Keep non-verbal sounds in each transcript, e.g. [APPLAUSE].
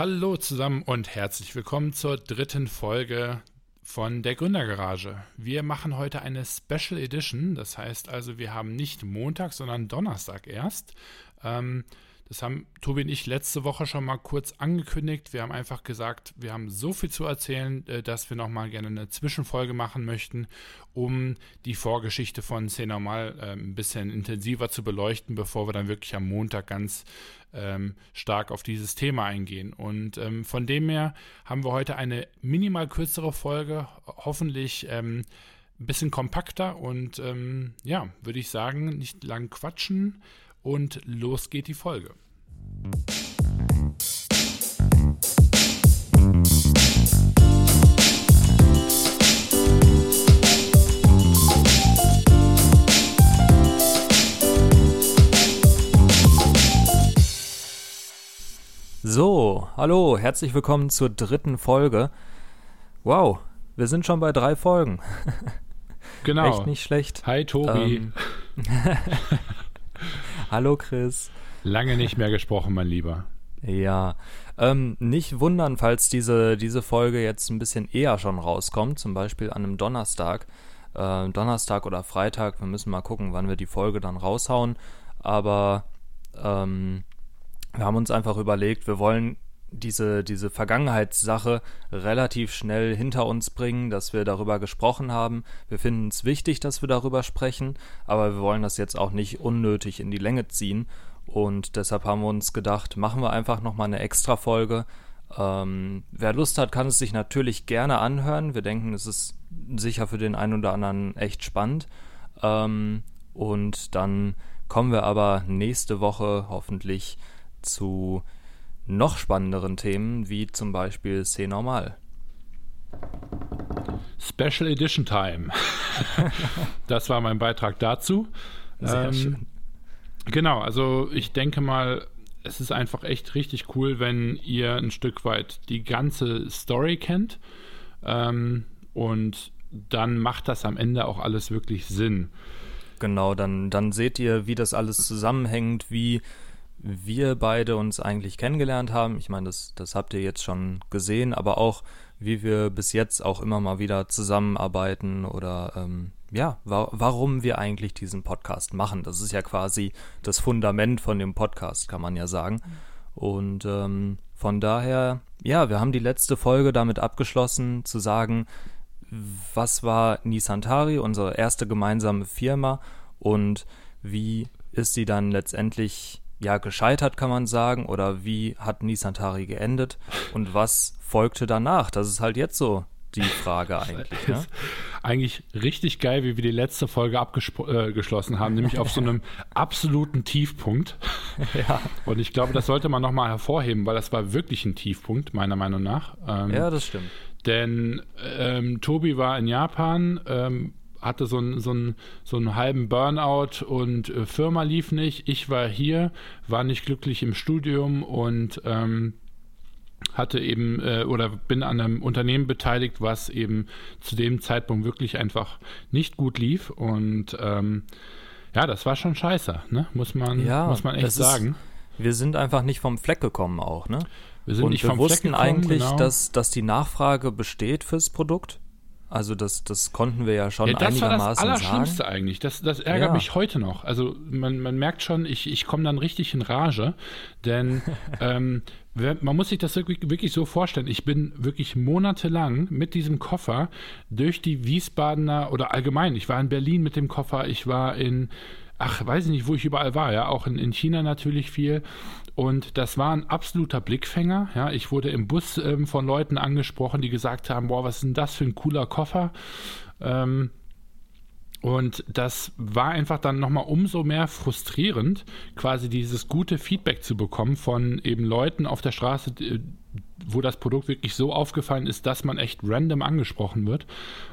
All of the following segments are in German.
Hallo zusammen und herzlich willkommen zur dritten Folge von der Gründergarage. Wir machen heute eine Special Edition, das heißt also, wir haben nicht Montag, sondern Donnerstag erst. Ähm, das haben Tobi und ich letzte Woche schon mal kurz angekündigt. Wir haben einfach gesagt, wir haben so viel zu erzählen, äh, dass wir noch mal gerne eine Zwischenfolge machen möchten, um die Vorgeschichte von C Normal äh, ein bisschen intensiver zu beleuchten, bevor wir dann wirklich am Montag ganz ähm, stark auf dieses Thema eingehen. Und ähm, von dem her haben wir heute eine minimal kürzere Folge, hoffentlich ähm, ein bisschen kompakter und ähm, ja, würde ich sagen, nicht lang quatschen und los geht die Folge. So, hallo, herzlich willkommen zur dritten Folge. Wow, wir sind schon bei drei Folgen. [LAUGHS] Genau. Echt nicht schlecht. Hi Tobi. Ähm, [LAUGHS] hallo Chris. Lange nicht mehr gesprochen, mein Lieber. Ja, ähm, nicht wundern, falls diese, diese Folge jetzt ein bisschen eher schon rauskommt, zum Beispiel an einem Donnerstag. Äh, Donnerstag oder Freitag, wir müssen mal gucken, wann wir die Folge dann raushauen. Aber ähm, wir haben uns einfach überlegt, wir wollen diese, diese Vergangenheitssache relativ schnell hinter uns bringen, dass wir darüber gesprochen haben. Wir finden es wichtig, dass wir darüber sprechen, aber wir wollen das jetzt auch nicht unnötig in die Länge ziehen. Und deshalb haben wir uns gedacht, machen wir einfach nochmal eine extra Folge. Ähm, wer Lust hat, kann es sich natürlich gerne anhören. Wir denken, es ist sicher für den einen oder anderen echt spannend. Ähm, und dann kommen wir aber nächste Woche hoffentlich zu noch spannenderen Themen, wie zum Beispiel C Normal. Special Edition Time. [LAUGHS] das war mein Beitrag dazu. Sehr ähm, schön. Genau, also ich denke mal, es ist einfach echt richtig cool, wenn ihr ein Stück weit die ganze Story kennt. Ähm, und dann macht das am Ende auch alles wirklich Sinn. Genau, dann, dann seht ihr, wie das alles zusammenhängt, wie wir beide uns eigentlich kennengelernt haben. Ich meine, das, das habt ihr jetzt schon gesehen, aber auch, wie wir bis jetzt auch immer mal wieder zusammenarbeiten oder ähm, ja, wa warum wir eigentlich diesen Podcast machen. Das ist ja quasi das Fundament von dem Podcast, kann man ja sagen. Und ähm, von daher, ja, wir haben die letzte Folge damit abgeschlossen, zu sagen, was war Nisantari, unsere erste gemeinsame Firma und wie ist sie dann letztendlich ja gescheitert, kann man sagen, oder wie hat Nisantari geendet und was folgte danach? Das ist halt jetzt so die Frage eigentlich. Ne? [LAUGHS] Eigentlich richtig geil, wie wir die letzte Folge abgeschlossen äh, haben, nämlich auf so einem [LAUGHS] absoluten Tiefpunkt. [LAUGHS] Ja. Und ich glaube, das sollte man nochmal hervorheben, weil das war wirklich ein Tiefpunkt, meiner Meinung nach. Ähm, ja, das stimmt. Denn ähm, Tobi war in Japan, ähm, hatte so einen, so einen, so einen halben Burnout und äh, Firma lief nicht. Ich war hier, war nicht glücklich im Studium und ähm, hatte eben äh, oder bin an einem Unternehmen beteiligt, was eben zu dem Zeitpunkt wirklich einfach nicht gut lief und ähm, ja, das war schon scheiße, ne? Muss man, ja, muss man echt sagen. Ist, wir sind einfach nicht vom Fleck gekommen auch, ne? Wir sind und nicht wir vom wussten Fleck gekommen, eigentlich, genau. dass, dass die Nachfrage besteht fürs Produkt. Also das, das konnten wir ja schon ja, das einigermaßen war das Allerschlimmste sagen. eigentlich. Das, das ärgert Ja. mich heute noch. Also man, man merkt schon, ich, ich komme dann richtig in Rage, denn [LAUGHS] ähm, man muss sich das wirklich, so vorstellen. Ich bin wirklich monatelang mit diesem Koffer durch die Wiesbadener oder allgemein, ich war in Berlin mit dem Koffer, ich war in, ach, weiß ich nicht, wo ich überall war, ja, auch in, in China natürlich viel. Und das war ein absoluter Blickfänger. Ja, ich wurde im Bus ähm, von Leuten angesprochen, die gesagt haben: Boah, was ist denn das für ein cooler Koffer? Ähm, und das war einfach dann nochmal umso mehr frustrierend, quasi dieses gute Feedback zu bekommen von eben Leuten auf der Straße, die- wo das Produkt wirklich so aufgefallen ist, dass man echt random angesprochen wird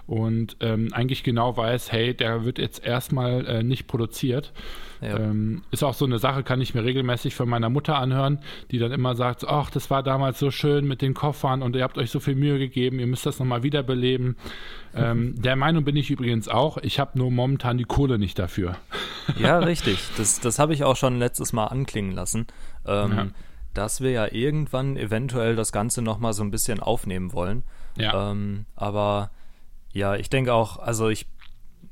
und ähm, eigentlich genau weiß, hey, der wird jetzt erstmal äh, nicht produziert. Ja. Ähm, ist auch so eine Sache, kann ich mir regelmäßig von meiner Mutter anhören, die dann immer sagt, ach, das war damals so schön mit den Koffern und ihr habt euch so viel Mühe gegeben, ihr müsst das nochmal wiederbeleben. Ähm, [LAUGHS] der Meinung bin ich übrigens auch, ich habe nur momentan die Kohle nicht dafür. [LAUGHS] Ja, richtig. Das, das habe ich auch schon letztes Mal anklingen lassen. Ähm, Ja. dass wir ja irgendwann eventuell das Ganze nochmal so ein bisschen aufnehmen wollen. Ja. Ähm, aber ja, ich denke auch, also ich,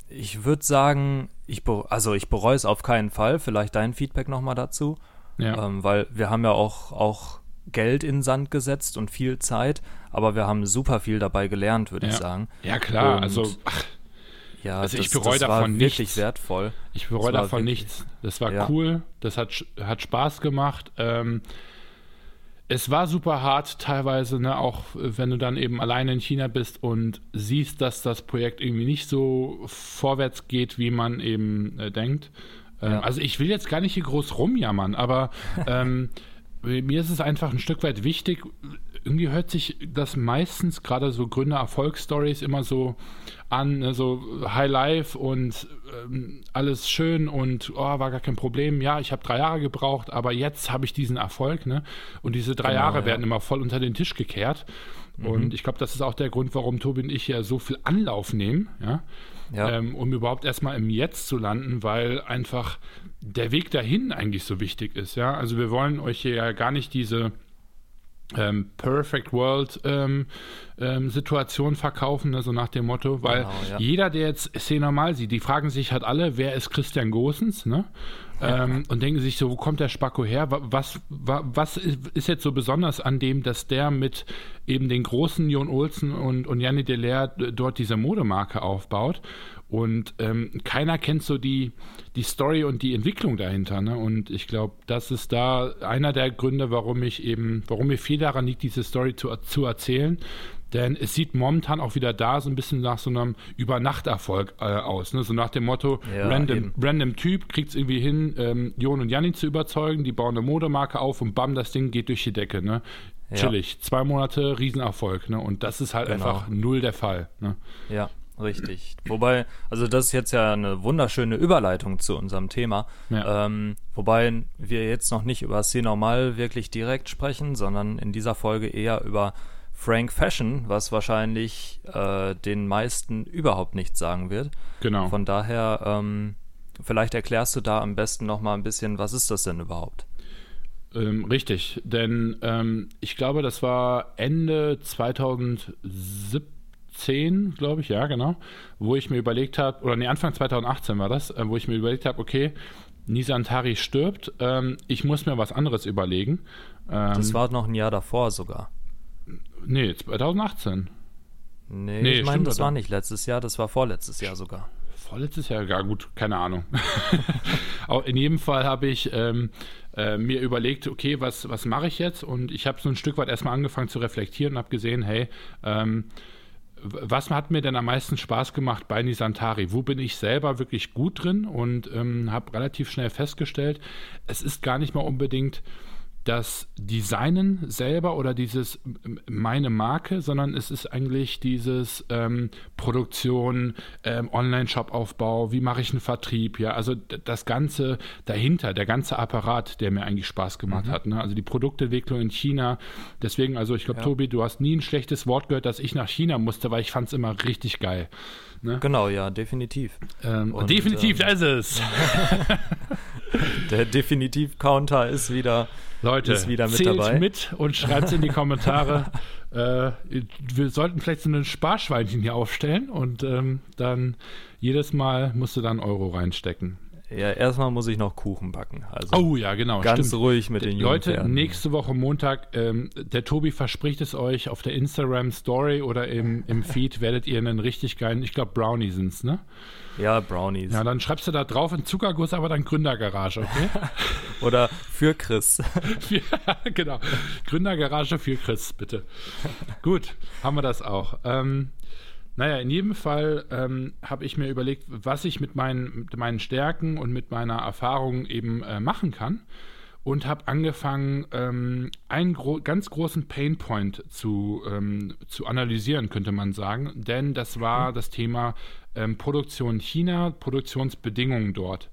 ich würde sagen, ich also ich bereue es auf keinen Fall. Vielleicht dein Feedback nochmal dazu. Ja. Ähm, weil wir haben ja auch, auch Geld in den Sand gesetzt und viel Zeit, aber wir haben super viel dabei gelernt, würde ja. ich sagen. Ja, klar. Und also, ach, ja, also das, ich bereue davon war wirklich nichts. wertvoll. Ich bereue davon wirklich- nichts. Das war Ja. cool. Das hat, hat Spaß gemacht. Ähm, es war super hart teilweise, ne? auch äh, wenn du dann eben alleine in China bist und siehst, dass das Projekt irgendwie nicht so vorwärts geht, wie man eben äh, denkt. Ähm, Ja. Also ich will jetzt gar nicht hier groß rumjammern, aber [LAUGHS] ähm, mir ist es einfach ein Stück weit wichtig. Irgendwie hört sich das meistens, gerade so Gründer-Erfolgsstories, immer so an, ne, so High Life und ähm, alles schön und oh, war gar kein Problem. Ja, ich habe drei Jahre gebraucht, aber jetzt habe ich diesen Erfolg. Ne? Und diese drei Genau, Jahre ja. Mhm. werden immer voll unter den Tisch gekehrt. Und ich glaube, das ist auch der Grund, warum Tobi und ich ja so viel Anlauf nehmen, ja, Ja. ähm, um überhaupt erstmal im Jetzt zu landen, weil einfach der Weg dahin eigentlich so wichtig ist, ja. Also wir wollen euch hier ja gar nicht diese ähm, Perfect World ähm, ähm, Situation verkaufen, ne, so nach dem Motto, weil Genau, ja. jeder, der jetzt C normal sieht, die fragen sich halt alle, wer ist Christian Gosens, ne? Ähm, und denken sich so, wo kommt der Spacko her? Wa- Was, wa- was ist jetzt so besonders an dem, dass der mit eben den großen Jon Olsen und, und Janni Delair d- dort diese Modemarke aufbaut? Und ähm, keiner kennt so die, die Story und die Entwicklung dahinter. Ne? Und ich glaube, das ist da einer der Gründe, warum ich eben, warum mir viel daran liegt, diese Story zu, zu erzählen. Denn es sieht momentan auch wieder da so ein bisschen nach so einem Übernachterfolg äh, aus. Ne? So nach dem Motto, Ja, random, eben. random Typ kriegt es irgendwie hin, ähm, Jon und Janni zu überzeugen. Die bauen eine Modemarke auf und bam, das Ding geht durch die Decke. Ne? Ja. Chillig. Zwei Monate, Riesenerfolg. Ne? Und das ist halt Genau. einfach null der Fall. Ne? Ja, richtig. Wobei, also das ist jetzt ja eine wunderschöne Überleitung zu unserem Thema. Ja. Ähm, wobei wir jetzt noch nicht über C Normal wirklich direkt sprechen, sondern in dieser Folge eher über Frank Fashion, was wahrscheinlich äh, den meisten überhaupt nichts sagen wird. Genau. Von daher, ähm, vielleicht erklärst du da am besten noch mal ein bisschen, was ist das denn überhaupt? Ähm, richtig, denn ähm, ich glaube, das war Ende 2017, glaube ich, ja, genau, wo ich mir überlegt habe, oder nee, Anfang 2018 war das, äh, wo ich mir überlegt habe, okay, Nisantari stirbt, ähm, ich muss mir was anderes überlegen. Ähm, Das war noch ein Jahr davor sogar. nee, 2018. Nee, Nee, ich meine, das war nicht letztes Jahr, das war vorletztes Jahr sogar. Vorletztes Jahr, ja gut, keine Ahnung. [LAUGHS] In jedem Fall habe ich ähm, äh, mir überlegt, okay, was, was mache ich jetzt? Und ich habe so ein Stück weit erstmal angefangen zu reflektieren und habe gesehen, hey, ähm, was hat mir denn am meisten Spaß gemacht bei Nisantari? Wo bin ich selber wirklich gut drin? Und ähm, habe relativ schnell festgestellt, es ist gar nicht mal unbedingt das Designen selber oder dieses meine Marke, sondern es ist eigentlich dieses ähm, Produktion, ähm, Online-Shop-Aufbau, wie mache ich einen Vertrieb, ja, also das Ganze dahinter, der ganze Apparat, der mir eigentlich Spaß gemacht hat, ne? also die Produktentwicklung in China, deswegen, also ich glaube, Ja. Tobi, du hast nie ein schlechtes Wort gehört, dass ich nach China musste, weil ich fand es immer richtig geil. Genau, ja, definitiv. Ähm, Und, definitiv, ähm, da ist es. [LAUGHS] [LAUGHS] Der Definitiv-Counter ist wieder, Leute, ist wieder mit zählt dabei. mit und schreibt in die Kommentare. [LAUGHS] äh, wir sollten vielleicht so ein Sparschweinchen hier aufstellen und ähm, dann jedes Mal musst du dann Euro reinstecken. Ja, erstmal muss ich noch Kuchen backen. Also Oh ja, genau. ganz stimmt. ruhig mit den jungen Leute, nächste Woche Montag, ähm, der Tobi verspricht es euch, auf der Instagram Story oder im, im Feed werdet ihr einen richtig geilen, ich glaube Brownie sind's, ne? Ja, Brownies. Ja, dann schreibst du da drauf in Zuckerguss, aber dann Gründergarage, okay? [LAUGHS] Oder für Chris. [LAUGHS] Für, genau. Gründergarage für Chris, bitte. Gut, haben wir das auch. Ähm, naja, in jedem Fall ähm, habe ich mir überlegt, was ich mit meinen, mit meinen Stärken und mit meiner Erfahrung eben äh, machen kann. Und habe angefangen, ähm, einen gro ganz großen Painpoint zu, ähm, zu analysieren, könnte man sagen. Denn das war das Thema ähm, Produktion China, Produktionsbedingungen dort.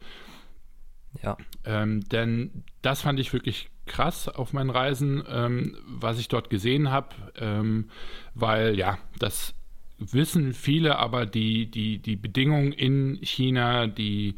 Ja, Ähm, denn das fand ich wirklich krass auf meinen Reisen, ähm, was ich dort gesehen habe, weil ja, das wissen viele, aber die, die, die Bedingungen in China, die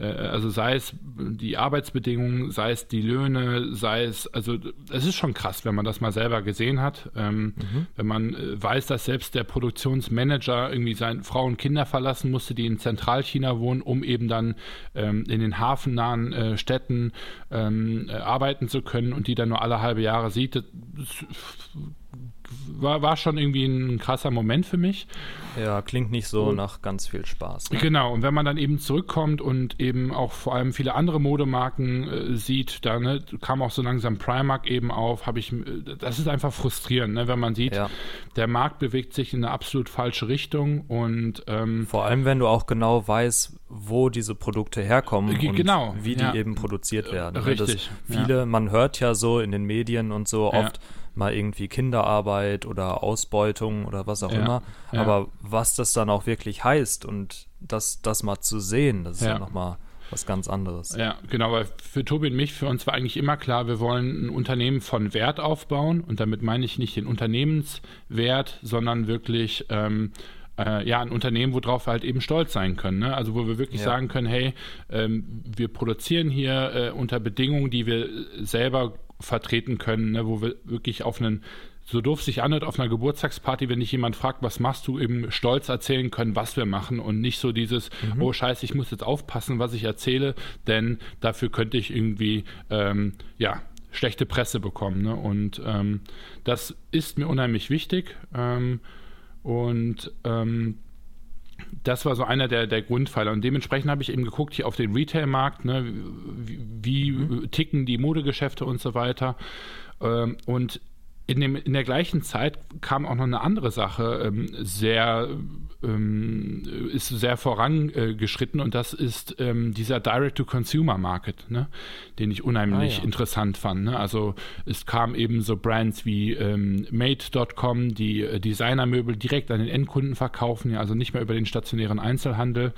äh, also sei es die Arbeitsbedingungen, sei es die Löhne, sei es, also es ist schon krass, wenn man das mal selber gesehen hat. Ähm, mhm. Wenn man äh, weiß, dass selbst der Produktionsmanager irgendwie seine Frau und Kinder verlassen musste, die in Zentralchina wohnen, um eben dann ähm, in den hafennahen äh, Städten ähm, äh, arbeiten zu können und die dann nur alle halbe Jahre sieht. Das, war, war schon irgendwie ein krasser Moment für mich. Ja, klingt nicht so und, nach ganz viel Spaß. Ne? Genau, und wenn man dann eben zurückkommt und eben auch vor allem viele andere Modemarken äh, sieht, da ne, kam auch so langsam Primark eben auf, habe ich, äh, das ist einfach frustrierend, ne, wenn man sieht, ja. der Markt bewegt sich in eine absolut falsche Richtung und ähm, vor allem, wenn du auch genau weißt, wo diese Produkte herkommen äh, genau, und wie die ja. eben produziert werden. Ne? Richtig. Das viele, ja. man hört ja so in den Medien und so oft, mal irgendwie Kinderarbeit oder Ausbeutung oder was auch ja, immer. Ja. Aber was das dann auch wirklich heißt und das, das mal zu sehen, das ist ja, ja nochmal was ganz anderes. Ja, genau, weil für Tobi und mich, für uns war eigentlich immer klar, wir wollen ein Unternehmen von Wert aufbauen und damit meine ich nicht den Unternehmenswert, sondern wirklich ähm, äh, ja, ein Unternehmen, worauf wir halt eben stolz sein können. Ne? Also wo wir wirklich ja. sagen können, hey, ähm, wir produzieren hier äh, unter Bedingungen, die wir selber vertreten können, ne, wo wir wirklich auf einen, so doof sich anhört, auf einer Geburtstagsparty, wenn dich jemand fragt, was machst du, eben stolz erzählen können, was wir machen und nicht so dieses, mhm. oh scheiße, ich muss jetzt aufpassen, was ich erzähle, denn dafür könnte ich irgendwie, ähm, ja, schlechte Presse bekommen. Ne? Und ähm, das ist mir unheimlich wichtig. Ähm, und ähm, das war so einer der, der Grundpfeiler. Und dementsprechend habe ich eben geguckt hier auf den Retail-Markt, ne, wie, wie mhm. ticken die Modegeschäfte und so weiter. Ähm, und in, dem, in der gleichen Zeit kam auch noch eine andere Sache ähm, sehr ähm, ist sehr vorangeschritten und das ist ähm, dieser Direct-to-Consumer-Market, ne, den ich unheimlich ah, ja. interessant fand. Ne? Also es kamen eben so Brands wie ähm, Made.com, die äh, Designermöbel direkt an den Endkunden verkaufen, ja, also nicht mehr über den stationären Einzelhandel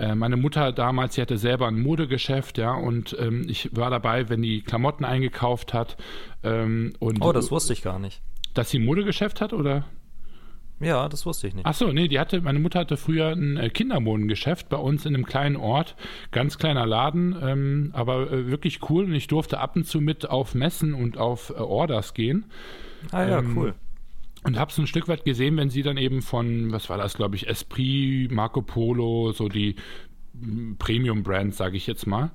äh, meine Mutter damals, sie hatte selber ein Modegeschäft, ja, und ähm, ich war dabei, wenn die Klamotten eingekauft hat. Ähm, und, oh, das wusste ich gar nicht. Dass sie ein Modegeschäft hat, oder? Ja, das wusste ich nicht. Ach so, nee, die hatte, meine Mutter hatte früher ein äh, Kindermodengeschäft bei uns in einem kleinen Ort, ganz kleiner Laden, ähm, aber äh, wirklich cool und ich durfte ab und zu mit auf Messen und auf äh, Orders gehen. Ah ja, ähm, cool. Und habe es ein Stück weit gesehen, wenn sie dann eben von, was war das, glaube ich, Esprit, Marco Polo, so die Premium-Brands, sage ich jetzt mal,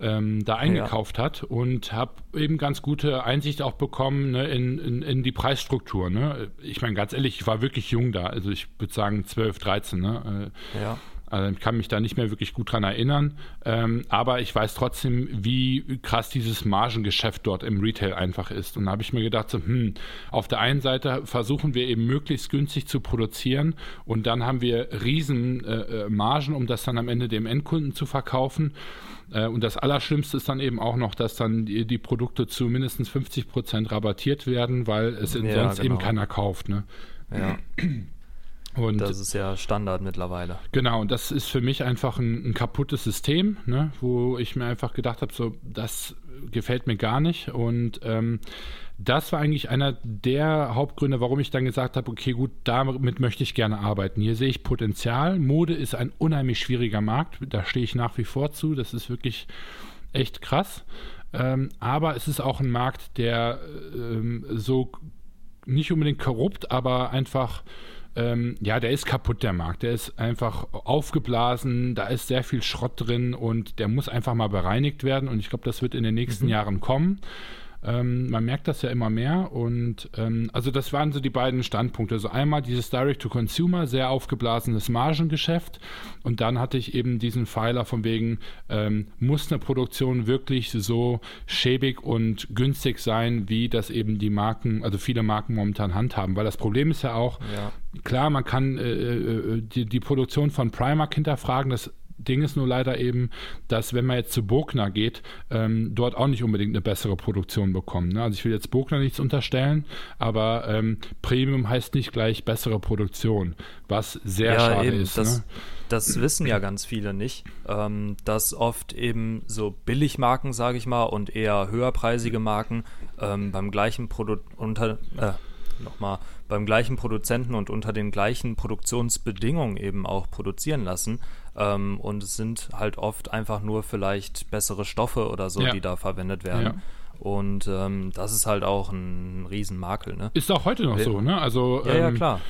ähm, da eingekauft ja. hat und habe eben ganz gute Einsicht auch bekommen ne, in, in, in, die Preisstruktur. Ne? Ich meine, ganz ehrlich, ich war wirklich jung da, also ich würde sagen 12, 13. Ne? Äh, ja. Also ich kann mich da nicht mehr wirklich gut dran erinnern. Ähm, aber ich weiß trotzdem, wie krass dieses Margengeschäft dort im Retail einfach ist. Und da habe ich mir gedacht, so, hm, auf der einen Seite versuchen wir eben möglichst günstig zu produzieren und dann haben wir riesen äh, äh Margen, um das dann am Ende dem Endkunden zu verkaufen. Äh, und das Allerschlimmste ist dann eben auch noch, dass dann die, die Produkte zu mindestens 50 Prozent rabattiert werden, weil es ja, sonst genau. eben keiner kauft. Ne? Ja. [CLEARS THROAT] Und das ist ja Standard mittlerweile. Genau, und das ist für mich einfach ein, ein kaputtes System, ne, wo ich mir einfach gedacht habe, so, das gefällt mir gar nicht. Und ähm, das war eigentlich einer der Hauptgründe, warum ich dann gesagt habe, okay, gut, damit möchte ich gerne arbeiten. Hier sehe ich Potenzial. Mode ist ein unheimlich schwieriger Markt, da stehe ich nach wie vor zu. Das ist wirklich echt krass. Ähm, aber es ist auch ein Markt, der ähm, so nicht unbedingt korrupt, aber einfach ähm, ja, der ist kaputt, der Markt. Der ist einfach aufgeblasen, da ist sehr viel Schrott drin und der muss einfach mal bereinigt werden. Und ich glaube, das wird in den nächsten mhm. Jahren kommen. Ähm, man merkt das ja immer mehr und ähm, also das waren so die beiden Standpunkte. Also einmal dieses Direct-to-Consumer, sehr aufgeblasenes Margengeschäft und dann hatte ich eben diesen Pfeiler von wegen, ähm, muss eine Produktion wirklich so schäbig und günstig sein, wie das eben die Marken, also viele Marken momentan handhaben. Weil das Problem ist ja auch, ja. klar, man kann äh, äh, die, die Produktion von Primark hinterfragen, das Ding ist nur leider eben, dass wenn man jetzt zu Burgner geht, ähm, dort auch nicht unbedingt eine bessere Produktion bekommen. Ne? Also ich will jetzt Burgner nichts unterstellen, aber ähm, Premium heißt nicht gleich bessere Produktion, was sehr ja, schade eben, ist. Das, ne? das wissen ja ganz viele nicht, ähm, dass oft eben so Billigmarken, sage ich mal, und eher höherpreisige Marken ähm, beim gleichen Produkt unter äh, nochmal beim gleichen Produzenten und unter den gleichen Produktionsbedingungen eben auch produzieren lassen. Ähm, und es sind halt oft einfach nur vielleicht bessere Stoffe oder so, ja. die da verwendet werden. Ja. Und ähm, das ist halt auch ein Riesenmakel. Ne? Ist auch heute noch so, ne? Also, ja, ja, ähm, klar.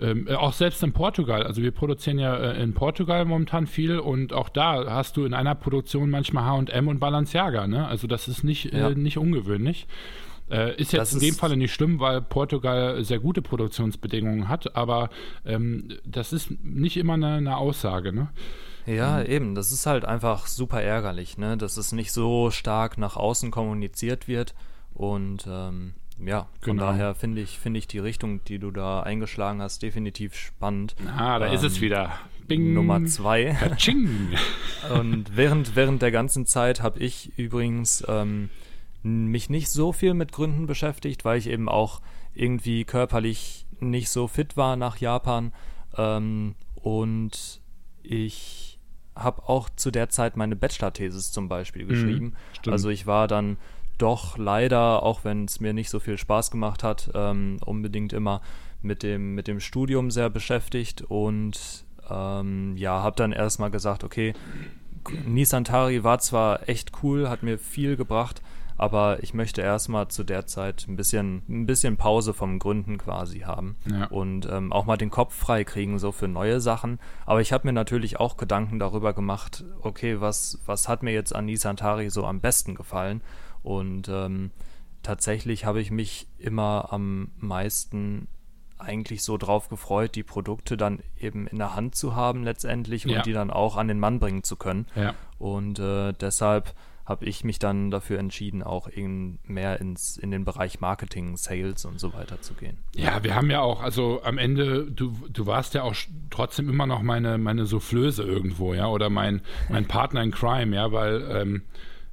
Ähm, äh, auch selbst in Portugal, also wir produzieren ja äh, in Portugal momentan viel und auch da hast du in einer Produktion manchmal H&M und Balenciaga, ne? Also das ist nicht, ja. äh, nicht ungewöhnlich. Äh, ist jetzt das in dem Falle nicht schlimm, weil Portugal sehr gute Produktionsbedingungen hat, aber ähm, das ist nicht immer eine, eine Aussage, ne? Ja, mhm. eben. Das ist halt einfach super ärgerlich, ne? Dass es nicht so stark nach außen kommuniziert wird und ähm, ja, von genau. daher finde ich, find ich die Richtung, die du da eingeschlagen hast, definitiv spannend. Ah, da ähm, ist es ähm, wieder. Bing. Nummer zwei. [LAUGHS] Und während, während der ganzen Zeit habe ich übrigens ähm, mich nicht so viel mit Gründen beschäftigt, weil ich eben auch irgendwie körperlich nicht so fit war nach Japan. Ähm, und ich habe auch zu der Zeit meine Bachelor-Thesis zum Beispiel mhm, geschrieben. Mhm, also ich war dann doch leider, auch wenn es mir nicht so viel Spaß gemacht hat, ähm, unbedingt immer mit dem, mit dem Studium sehr beschäftigt und ähm, ja, habe dann erstmal gesagt, okay, Nisantari war zwar echt cool, hat mir viel gebracht, aber ich möchte erstmal zu der Zeit ein bisschen, ein bisschen Pause vom Gründen quasi haben ja. und ähm, auch mal den Kopf frei kriegen, so für neue Sachen. Aber ich habe mir natürlich auch Gedanken darüber gemacht, okay, was, was hat mir jetzt an Nisantari so am besten gefallen? Und ähm, tatsächlich habe ich mich immer am meisten eigentlich so drauf gefreut, die Produkte dann eben in der Hand zu haben letztendlich ja. und die dann auch an den Mann bringen zu können. Ja. Und äh, deshalb habe ich mich dann dafür entschieden, auch in, mehr ins, in den Bereich Marketing, Sales und so weiter zu gehen. Ja, wir haben ja auch, also am Ende, du, du warst ja auch trotzdem immer noch meine, meine Soufflöse irgendwo, ja, oder mein, mein Partner in Crime, ja, weil ähm,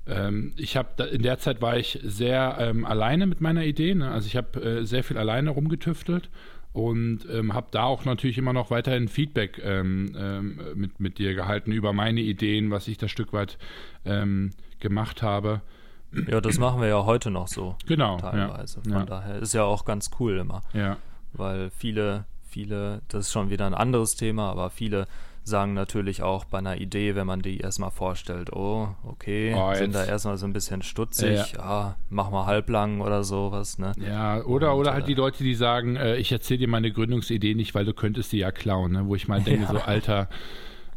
ähm, ich habe in der Zeit war ich sehr ähm, alleine mit meiner Idee. Ne? Also ich habe äh, sehr viel alleine rumgetüftelt und ähm, habe da auch natürlich immer noch weiterhin Feedback ähm, ähm, mit, mit dir gehalten über meine Ideen, was ich da Stück weit ähm, gemacht habe. Ja, das machen wir ja heute noch so. Genau. Teilweise. Ja, Von ja. daher ist ja auch ganz cool immer. Ja. Weil viele, viele, das ist schon wieder ein anderes Thema, aber viele sagen natürlich auch bei einer Idee, wenn man die erstmal vorstellt, oh, okay, oh, sind da erstmal so ein bisschen stutzig, ja, ah, mach mal halblang oder sowas, ne? Ja, oder, Und, oder halt äh, die Leute, die sagen, äh, ich erzähle dir meine Gründungsidee nicht, weil du könntest die ja klauen, ne? Wo ich mal [LAUGHS] denke, so, Alter,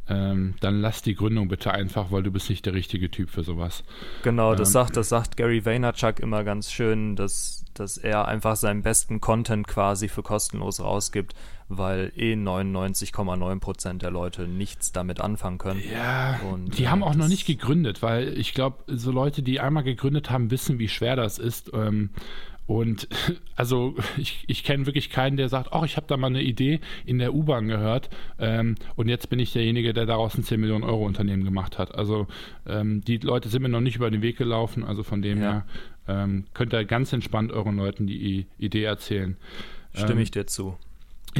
ähm, dann lass die Gründung bitte einfach, weil du bist nicht der richtige Typ für sowas. Genau, das ähm, sagt, das sagt Gary Vaynerchuk immer ganz schön, dass, dass er einfach seinen besten Content quasi für kostenlos rausgibt, weil eh 99,9% der Leute nichts damit anfangen können. Ja, und, die äh, haben auch noch nicht gegründet, weil ich glaube, so Leute, die einmal gegründet haben, wissen, wie schwer das ist. Ähm, und [LAUGHS] also ich, ich kenne wirklich keinen, der sagt, ach, ich habe da mal eine Idee in der U-Bahn gehört ähm, und jetzt bin ich derjenige, der daraus ein 10 Millionen Euro Unternehmen gemacht hat. Also ähm, die Leute sind mir noch nicht über den Weg gelaufen, also von dem ja. her ähm, könnt ihr ganz entspannt euren Leuten die Idee erzählen. Stimme ich dir zu.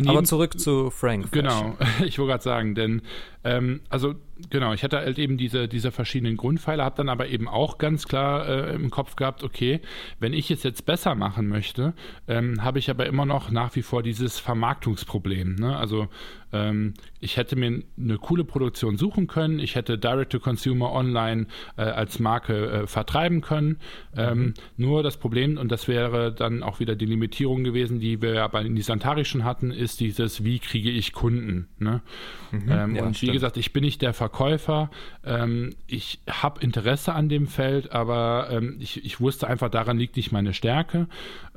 Aber zurück zu Frank. Genau, [LAUGHS] ich wollte gerade sagen, denn ähm, also genau, ich hatte halt eben diese, diese verschiedenen Grundpfeiler, habe dann aber eben auch ganz klar äh, im Kopf gehabt, okay, wenn ich es jetzt besser machen möchte, ähm, habe ich aber immer noch nach wie vor dieses Vermarktungsproblem. Ne? Also ähm, ich hätte mir eine coole Produktion suchen können, ich hätte Direct-to-Consumer online äh, als Marke äh, vertreiben können. Ähm, mhm. Nur das Problem, und das wäre dann auch wieder die Limitierung gewesen, die wir ja bei Nisantari schon hatten, ist dieses, wie kriege ich Kunden? Ne? Mhm, ähm, ja, und wie gesagt, ich bin nicht der Verkäufer. Ähm, ich habe Interesse an dem Feld, aber ähm, ich, ich, wusste einfach, daran liegt nicht meine Stärke.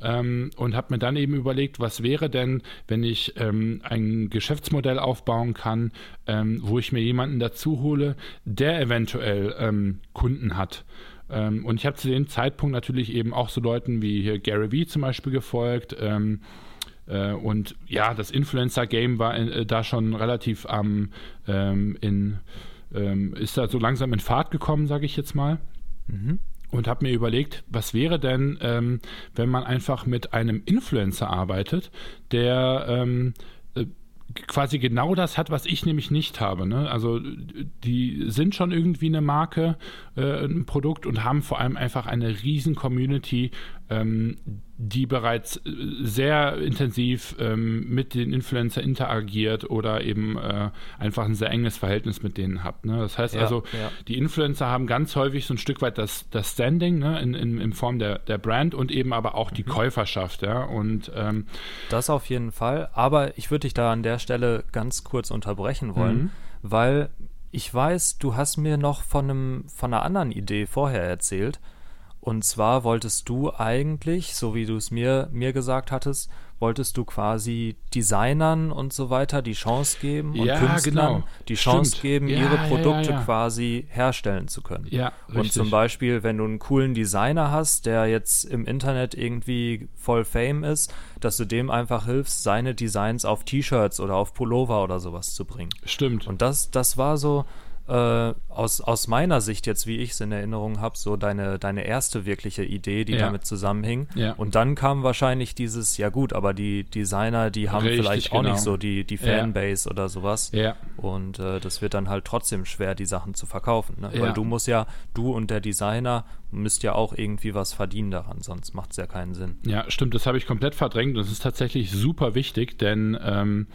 Ähm, und habe mir dann eben überlegt, was wäre denn, wenn ich ähm, ein Geschäftsmodell aufbauen kann, ähm, wo ich mir jemanden dazu hole, der eventuell Kunden hat. und ich habe zu dem Zeitpunkt natürlich eben auch so Leuten wie hier Gary Vee zum Beispiel gefolgt. Äh, und ja, das Influencer-Game war äh, da schon relativ am ähm, in ähm, ist da so langsam in Fahrt gekommen, sage ich jetzt mal. Mhm. Und habe mir überlegt, was wäre denn, ähm, wenn man einfach mit einem Influencer arbeitet, der ähm, äh, quasi genau das hat, was ich nämlich nicht habe. Ne? Also die sind schon irgendwie eine Marke, äh, ein Produkt und haben vor allem einfach eine riesen Community ähm, die bereits äh, sehr intensiv ähm, mit den Influencer interagiert oder eben äh, einfach ein sehr enges Verhältnis mit denen hat. Ne? Das heißt Ja, also, ja. die Influencer haben ganz häufig so ein Stück weit das, das Standing ne? in, in, in Form der, der Brand und eben aber auch Mhm. die Käuferschaft. Ja? Und ähm, Das auf jeden Fall. Aber ich würde dich da an der Stelle ganz kurz unterbrechen wollen, Mhm. weil ich weiß, du hast mir noch von einem, von einer anderen Idee vorher erzählt. Und zwar wolltest du eigentlich, so wie du es mir, mir gesagt hattest, wolltest du quasi Designern und so weiter die Chance geben und Ja, Künstlern genau. die Chance Stimmt. geben, Ja, ihre Produkte ja. quasi herstellen zu können. ja, Und richtig. zum Beispiel, wenn du einen coolen Designer hast, der jetzt im Internet irgendwie voll Fame ist, dass du dem einfach hilfst, seine Designs auf T-Shirts oder auf Pullover oder sowas zu bringen. Stimmt. Und das, das war so äh, aus, aus meiner Sicht jetzt, wie ich es in Erinnerung habe, so deine, deine erste wirkliche Idee, die Ja. damit zusammenhing. Ja. Und dann kam wahrscheinlich dieses, ja gut, aber die Designer, die haben Richtig, vielleicht auch genau. nicht so die, die Ja. Fanbase oder sowas. ja. Und äh, das wird dann halt trotzdem schwer, die Sachen zu verkaufen. Ne? Ja. Weil du musst ja, du und der Designer müsst ja auch irgendwie was verdienen daran, sonst macht es ja keinen Sinn. Ja, stimmt, das habe ich komplett verdrängt. Das ist tatsächlich super wichtig, denn ähm,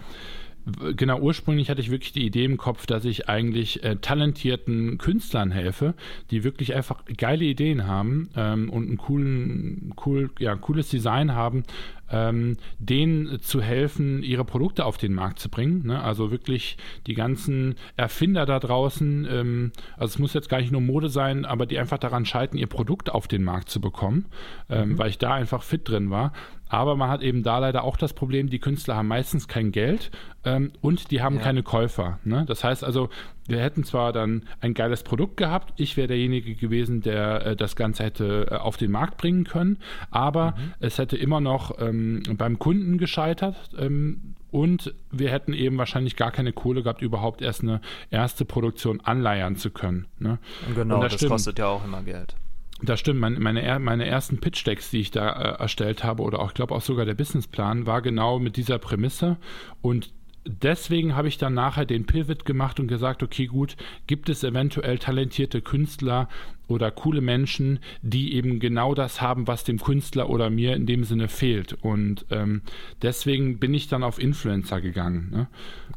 genau ursprünglich hatte ich wirklich die Idee im Kopf, dass ich eigentlich äh, talentierten Künstlern helfe, die wirklich einfach geile Ideen haben ähm, und ein coolen, cool, ja, cooles Design haben, ähm, denen zu helfen, ihre Produkte auf den Markt zu bringen. Ne? Also wirklich die ganzen Erfinder da draußen, ähm, also es muss jetzt gar nicht nur Mode sein, aber die einfach daran scheitern, ihr Produkt auf den Markt zu bekommen, ähm, weil ich da einfach fit drin war. Aber man hat eben da leider auch das Problem, die Künstler haben meistens kein Geld ähm, und die haben Ja. keine Käufer. Ne? Das heißt also, wir hätten zwar dann ein geiles Produkt gehabt, ich wäre derjenige gewesen, der äh, das Ganze hätte äh, auf den Markt bringen können, aber es hätte immer noch ähm, beim Kunden gescheitert. Ähm, und wir hätten eben wahrscheinlich gar keine Kohle gehabt, überhaupt erst eine erste Produktion anleiern zu können. Ne? Genau, das, das kostet ja auch immer Geld. Das stimmt. Meine, meine, meine ersten Pitch-Decks, die ich da äh, erstellt habe, oder auch, ich glaube auch sogar der Businessplan, war genau mit dieser Prämisse. Und deswegen habe ich dann nachher den Pivot gemacht und gesagt, okay, gut, gibt es eventuell talentierte Künstler oder coole Menschen, die eben genau das haben, was dem Künstler oder mir in dem Sinne fehlt. Und ähm, deswegen bin ich dann auf Influencer gegangen. Ne?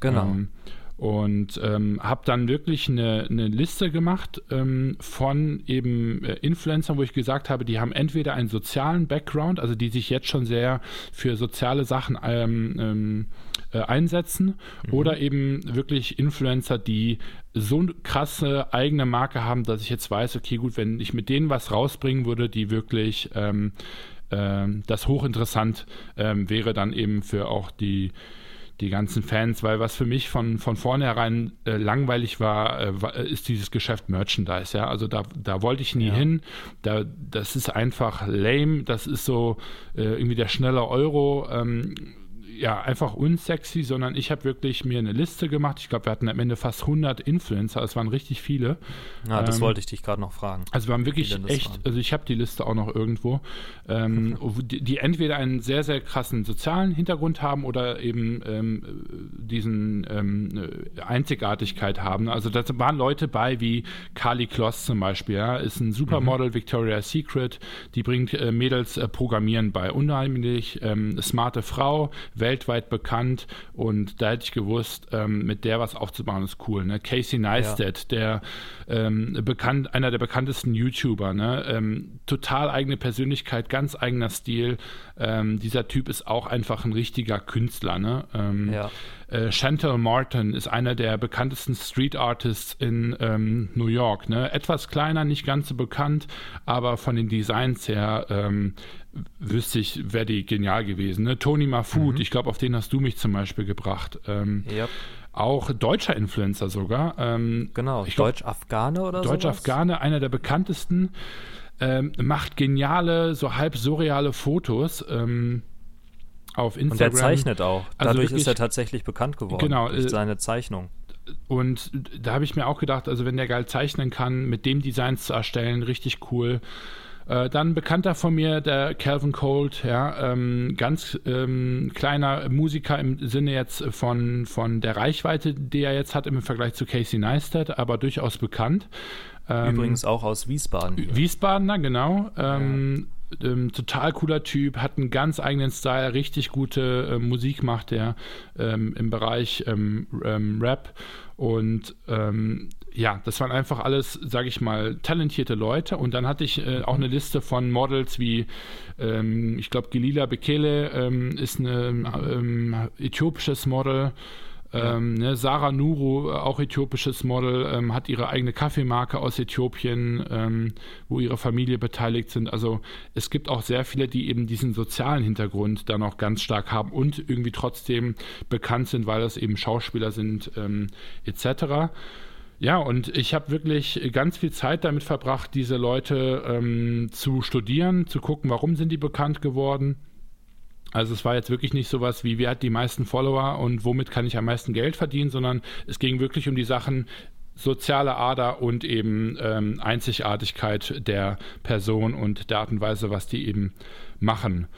Genau. Ähm, und ähm, habe dann wirklich eine, eine Liste gemacht ähm, von eben äh, Influencern, wo ich gesagt habe, die haben entweder einen sozialen Background, also die sich jetzt schon sehr für soziale Sachen ähm, ähm, äh, einsetzen, oder eben wirklich Influencer, die so eine krasse eigene Marke haben, dass ich jetzt weiß, okay, gut, wenn ich mit denen was rausbringen würde, die wirklich ähm, ähm, das hochinteressant wäre, dann eben für auch die die ganzen Fans, weil was für mich von, von vornherein äh, langweilig war, äh, war, ist dieses Geschäft Merchandise, ja. Also da, da wollte ich nie Ja. hin. Da, das ist einfach lame, das ist so äh, irgendwie der schnelle Euro. Ähm, ja, einfach unsexy, sondern ich habe wirklich mir eine Liste gemacht. Ich glaube, wir hatten am Ende fast 100 Influencer, es waren richtig viele. Ja, das Ähm, wollte ich dich gerade noch fragen. Also wir haben wirklich echt, waren. also ich habe die Liste auch noch irgendwo, ähm, [LAUGHS] die, die entweder einen sehr, sehr krassen sozialen Hintergrund haben oder eben ähm, diesen ähm, äh, Einzigartigkeit haben. Also da waren Leute bei wie Carly Kloss zum Beispiel, ja, ist ein Supermodel, Victoria's Secret, die bringt äh, Mädels äh, Programmieren bei. Unheimlich ähm, smarte Frau, weltweit bekannt und da hätte ich gewusst, ähm, mit der was aufzubauen ist cool. Ne? Casey Neistat, der ähm, bekannt, einer der bekanntesten YouTuber, ne? ähm, total eigene Persönlichkeit, ganz eigener Stil. Ähm, dieser Typ ist auch einfach ein richtiger Künstler. Ne? Ähm, Ja. Äh, Chantal Martin ist einer der bekanntesten Street Artists in ähm, New York. Ne? Etwas kleiner, nicht ganz so bekannt, aber von den Designs her ähm, wüsste ich, wäre die genial gewesen. Ne? Tony Mahfood, ich glaube, auf den hast du mich zum Beispiel gebracht. Ähm, Ja, Auch deutscher Influencer sogar. Ähm, genau. Deutsch-Afghane oder so? Deutsch-Afghane, einer der bekanntesten, ähm, macht geniale, so halb surreale Fotos ähm, auf Und Instagram. der zeichnet auch. Also Dadurch ist wirklich- er tatsächlich bekannt geworden. Genau, Durch äh, seine Zeichnung. Und da habe ich mir auch gedacht, also wenn der geil zeichnen kann, mit dem Designs zu erstellen, richtig cool. Äh, dann ein Bekannter von mir, der Calvin Colt, ja, ähm, ganz ähm, kleiner Musiker im Sinne jetzt von, von der Reichweite, die er jetzt hat im Vergleich zu Casey Neistat, aber durchaus bekannt. Ähm, Übrigens auch aus Wiesbaden. Wiesbadener, genau. Ähm, ähm, total cooler Typ, hat einen ganz eigenen Style, richtig gute äh, Musik macht er ähm, im Bereich ähm, ähm, Rap und ähm, ja, das waren einfach alles, sage ich mal, talentierte Leute. Und dann hatte ich äh, auch eine Liste von Models wie, ähm, ich glaube, Gelila Bekele ist ein äthiopisches Model. Ähm, ne, Sarah Nuru, auch äthiopisches Model, ähm, hat ihre eigene Kaffeemarke aus Äthiopien, ähm, wo ihre Familie beteiligt sind. Also es gibt auch sehr viele, die eben diesen sozialen Hintergrund da noch ganz stark haben und irgendwie trotzdem bekannt sind, weil das eben Schauspieler sind ähm, etc. Ja, und ich habe wirklich ganz viel Zeit damit verbracht, diese Leute ähm, zu studieren, zu gucken, warum sind die bekannt geworden. Also es war jetzt wirklich nicht sowas wie, wer hat die meisten Follower und womit kann ich am meisten Geld verdienen, sondern es ging wirklich um die Sachen, soziale Ader und eben ähm, Einzigartigkeit der Person und der Art und Weise, was die eben machen.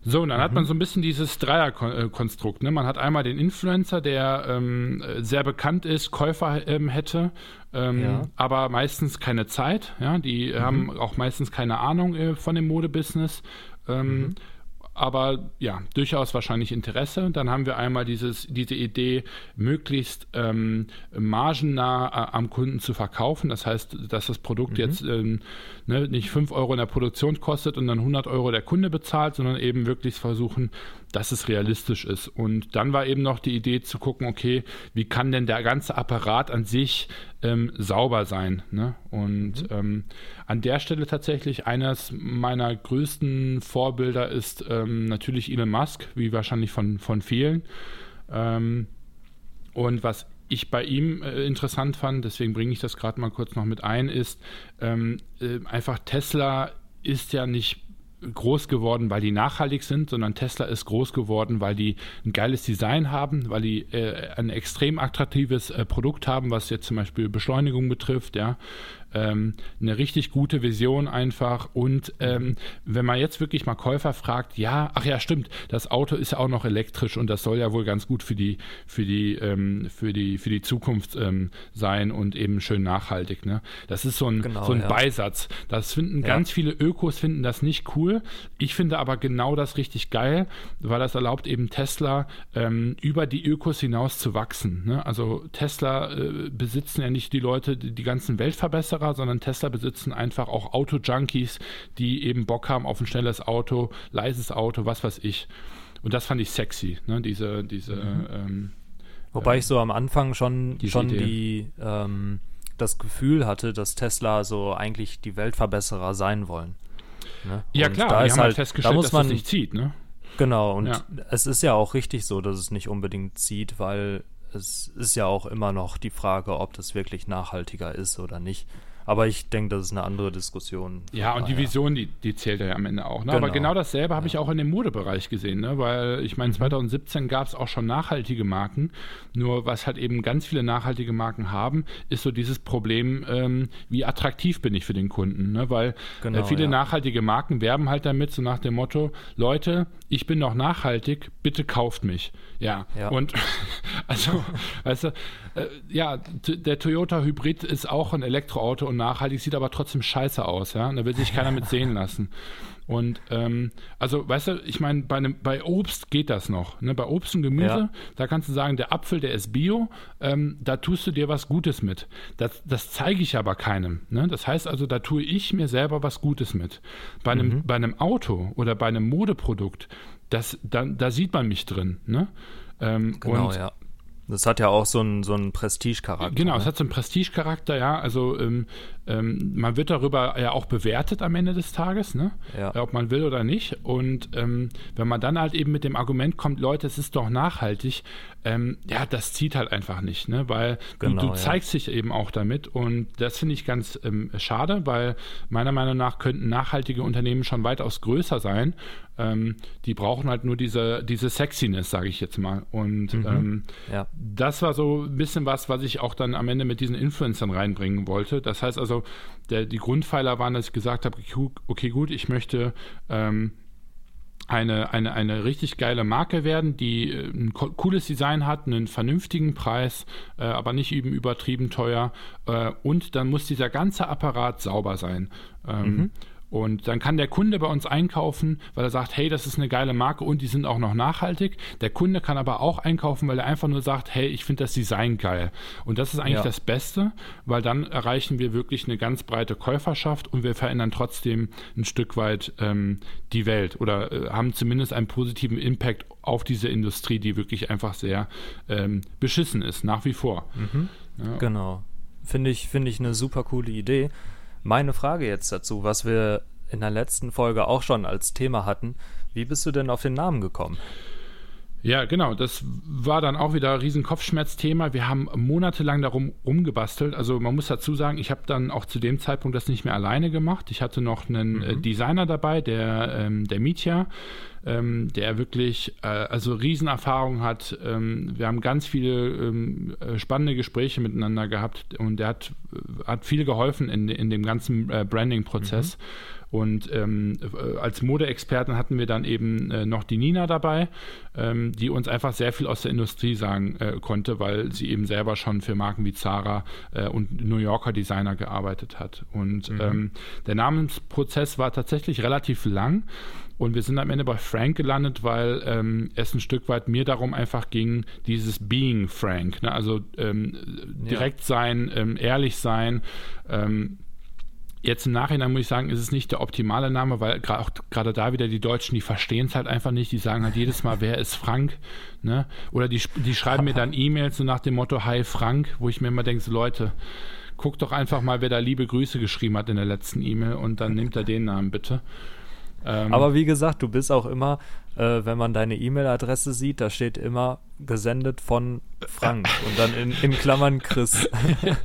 So, und dann mhm. hat man so ein bisschen dieses Dreierkonstrukt. Ne? Man hat einmal den Influencer, der ähm, sehr bekannt ist, Käufer ähm, hätte, ähm, ja. aber meistens keine Zeit. Ja? Die mhm. haben auch meistens keine Ahnung äh, von dem Modebusiness. Ähm, mhm aber ja, durchaus wahrscheinlich Interesse. Dann haben wir einmal dieses, diese Idee, möglichst ähm, margennah äh, am Kunden zu verkaufen. Das heißt, dass das Produkt mhm. jetzt ähm, ne, nicht 5 Euro in der Produktion kostet und dann 100 Euro der Kunde bezahlt, sondern eben wirklich versuchen, dass es realistisch ist. Und dann war eben noch die Idee zu gucken, okay, wie kann denn der ganze Apparat an sich ähm, sauber sein? Ne? Und mhm. ähm, an der Stelle tatsächlich eines meiner größten Vorbilder ist ähm, natürlich Elon Musk, wie wahrscheinlich von, von vielen. Ähm, und was ich bei ihm äh, interessant fand, deswegen bringe ich das gerade mal kurz noch mit ein, ist ähm, äh, einfach Tesla ist ja nicht groß geworden, weil die nachhaltig sind, sondern Tesla ist groß geworden, weil die ein geiles Design haben, weil die äh, ein extrem attraktives äh, Produkt haben, was jetzt zum Beispiel Beschleunigung betrifft, ja ähm, eine richtig gute Vision einfach. Und ähm, wenn man jetzt wirklich mal Käufer fragt, ja, ach ja, stimmt, das Auto ist ja auch noch elektrisch und das soll ja wohl ganz gut für die, für die, ähm, für die, für die Zukunft ähm, sein und eben schön nachhaltig. Ne? Das ist so ein, genau, so ein ja. Beisatz. Das finden ja. ganz viele Ökos finden das nicht cool. Ich finde aber genau das richtig geil, weil das erlaubt eben Tesla ähm, über die Ökos hinaus zu wachsen. Ne? Also Tesla äh, besitzen ja nicht die Leute, die, die ganzen Weltverbesserer, Fahrer, sondern Tesla besitzen einfach auch Auto-Junkies, die eben Bock haben auf ein schnelles Auto, leises Auto, was weiß ich. Und das fand ich sexy, ne? diese, diese mhm. ähm, Wobei äh, ich so am Anfang schon, schon die, ähm, das Gefühl hatte, dass Tesla so eigentlich die Weltverbesserer sein wollen. Ne? Ja, klar, da ist halt, festgestellt, da muss man, dass es nicht zieht, ne? Genau, und ja. es ist ja auch richtig so, dass es nicht unbedingt zieht, weil es ist ja auch immer noch die Frage, ob das wirklich nachhaltiger ist oder nicht. Aber ich denke, das ist eine andere Diskussion. Ja, und die Vision, die, die zählt ja am Ende auch. Ne? Genau. Aber genau dasselbe habe ich auch in dem Modebereich gesehen, ne? weil ich meine, 2017 gab es auch schon nachhaltige Marken. Nur was halt eben ganz viele nachhaltige Marken haben, ist so dieses Problem, ähm, wie attraktiv bin ich für den Kunden. Ne? Weil äh, genau, äh, viele ja. nachhaltige Marken werben halt damit, so nach dem Motto, Leute, ich bin noch nachhaltig, bitte kauft mich. Ja, ja. und [LAUGHS] also, weißt du, äh, ja, der Toyota Hybrid ist auch ein Elektroauto und nachhaltig, sieht aber trotzdem scheiße aus, ja. Und da will sich keiner mit sehen lassen. Und ähm, also, weißt du, ich meine, bei, bei Obst geht das noch. Ne? Bei Obst und Gemüse, ja. da kannst du sagen, der Apfel, der ist Bio, ähm, da tust du dir was Gutes mit. Das, das zeige ich aber keinem. Ne? Das heißt also, da tue ich mir selber was Gutes mit. Bei einem, mhm. bei einem Auto oder bei einem Modeprodukt, das, da, da sieht man mich drin. Ne? Ähm, genau, ja. Das hat ja auch so einen, so einen Prestige-Charakter. Genau, ne? es hat so einen Prestige-Charakter, ja. Also ähm, ähm, man wird darüber ja auch bewertet am Ende des Tages, ne? Ja. Ob man will oder nicht. Und ähm, wenn man dann halt eben mit dem Argument kommt, Leute, es ist doch nachhaltig, ähm, ja, das zieht halt einfach nicht, ne? Weil genau, du, du, zeigst ja. dich eben auch damit und das finde ich ganz ähm, schade, weil meiner Meinung nach könnten nachhaltige Unternehmen schon weitaus größer sein. Ähm, die brauchen halt nur diese, diese Sexiness, sage ich jetzt mal. Und mhm. Ähm, ja. das war so ein bisschen was, was ich auch dann am Ende mit diesen Influencern reinbringen wollte. Das heißt also, der, die Grundpfeiler waren, dass ich gesagt habe, okay, gut, ich möchte ähm, eine, eine, eine richtig geile Marke werden, die äh, ein cooles Design hat, einen vernünftigen Preis, äh, aber nicht eben übertrieben teuer. Äh, und dann muss dieser ganze Apparat sauber sein. Ähm, mhm. Und dann kann der Kunde bei uns einkaufen, weil er sagt, hey, das ist eine geile Marke und die sind auch noch nachhaltig. Der Kunde kann aber auch einkaufen, weil er einfach nur sagt, hey, ich finde das Design geil. Und das ist eigentlich ja. das Beste, weil dann erreichen wir wirklich eine ganz breite Käuferschaft und wir verändern trotzdem ein Stück weit ähm, die Welt oder äh, haben zumindest einen positiven Impact auf diese Industrie, die wirklich einfach sehr ähm, beschissen ist, nach wie vor. Mhm. Ja. Genau. Finde ich, find ich eine super coole Idee. Meine Frage jetzt dazu, was wir in der letzten Folge auch schon als Thema hatten, wie bist du denn auf den Namen gekommen? Ja, genau. Das war dann auch wieder ein riesen Kopfschmerzthema. Wir haben monatelang darum rumgebastelt. Also man muss dazu sagen, ich habe dann auch zu dem Zeitpunkt das nicht mehr alleine gemacht. Ich hatte noch einen äh, mhm. Designer dabei, der, ähm, der Mietja, ähm, der wirklich äh, also Riesenerfahrung hat. Ähm, wir haben ganz viele ähm, äh, spannende Gespräche miteinander gehabt und der hat, äh, hat viel geholfen in, in dem ganzen äh, Branding-Prozess. Mhm. Und ähm, äh, als Modeexperten hatten wir dann eben äh, noch die Nina dabei, ähm, die uns einfach sehr viel aus der Industrie sagen äh, konnte, weil sie eben selber schon für Marken wie Zara äh, und New Yorker Designer gearbeitet hat. Und mhm. ähm, der Namensprozess war tatsächlich relativ lang. Und wir sind am Ende bei Frank gelandet, weil ähm, es ein Stück weit mir darum einfach ging, dieses Being Frank, ne? also ähm, direkt ja. sein, ähm, ehrlich sein, ähm, Jetzt im Nachhinein muss ich sagen, ist es nicht der optimale Name, weil auch gerade da wieder die Deutschen, die verstehen es halt einfach nicht. Die sagen halt jedes Mal, wer ist Frank? Ne? Oder die, die schreiben mir dann E-Mails so nach dem Motto, Hi Frank, wo ich mir immer denke, so Leute, guck doch einfach mal, wer da liebe Grüße geschrieben hat in der letzten E-Mail und dann nimmt er den Namen bitte. Ähm, Aber wie gesagt, du bist auch immer, äh, wenn man deine E-Mail-Adresse sieht, da steht immer gesendet von Frank [LAUGHS] und dann in, in Klammern Chris.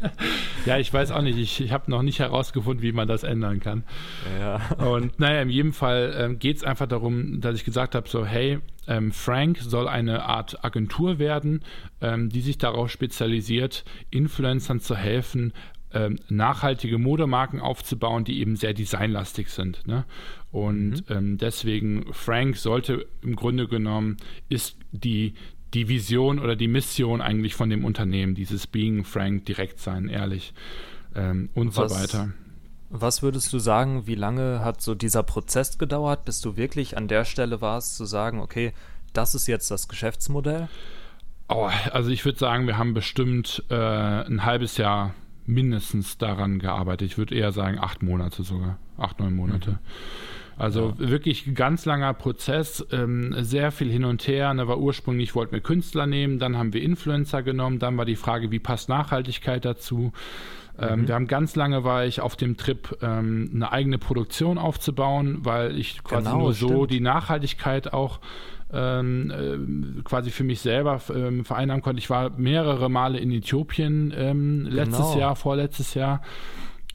[LAUGHS] ja, ich weiß auch nicht. Ich, ich habe noch nicht herausgefunden, wie man das ändern kann. Ja. Und naja, in jedem Fall ähm, geht es einfach darum, dass ich gesagt habe, so hey, ähm, Frank soll eine Art Agentur werden, ähm, die sich darauf spezialisiert, Influencern zu helfen, ähm, nachhaltige Modemarken aufzubauen, die eben sehr designlastig sind. Ne? Und mhm. ähm, deswegen, Frank sollte im Grunde genommen, ist die, die Vision oder die Mission eigentlich von dem Unternehmen, dieses Being Frank, direkt sein, ehrlich ähm, und was, so weiter. Was würdest du sagen, wie lange hat so dieser Prozess gedauert, bis du wirklich an der Stelle warst, zu sagen, okay, das ist jetzt das Geschäftsmodell? Oh, also ich würde sagen, wir haben bestimmt äh, ein halbes Jahr mindestens daran gearbeitet. Ich würde eher sagen acht Monate sogar, acht, neun Monate. Mhm. Also ja. wirklich ganz langer Prozess, ähm, sehr viel hin und her. Da war ursprünglich, wollten wir Künstler nehmen, dann haben wir Influencer genommen, dann war die Frage, wie passt Nachhaltigkeit dazu. Ähm, mhm. Wir haben ganz lange war ich auf dem Trip, ähm, eine eigene Produktion aufzubauen, weil ich quasi genau, nur so die Nachhaltigkeit auch ähm, äh, quasi für mich selber ähm, vereinnahmen konnte. Ich war mehrere Male in Äthiopien ähm, letztes genau. Jahr, vorletztes Jahr.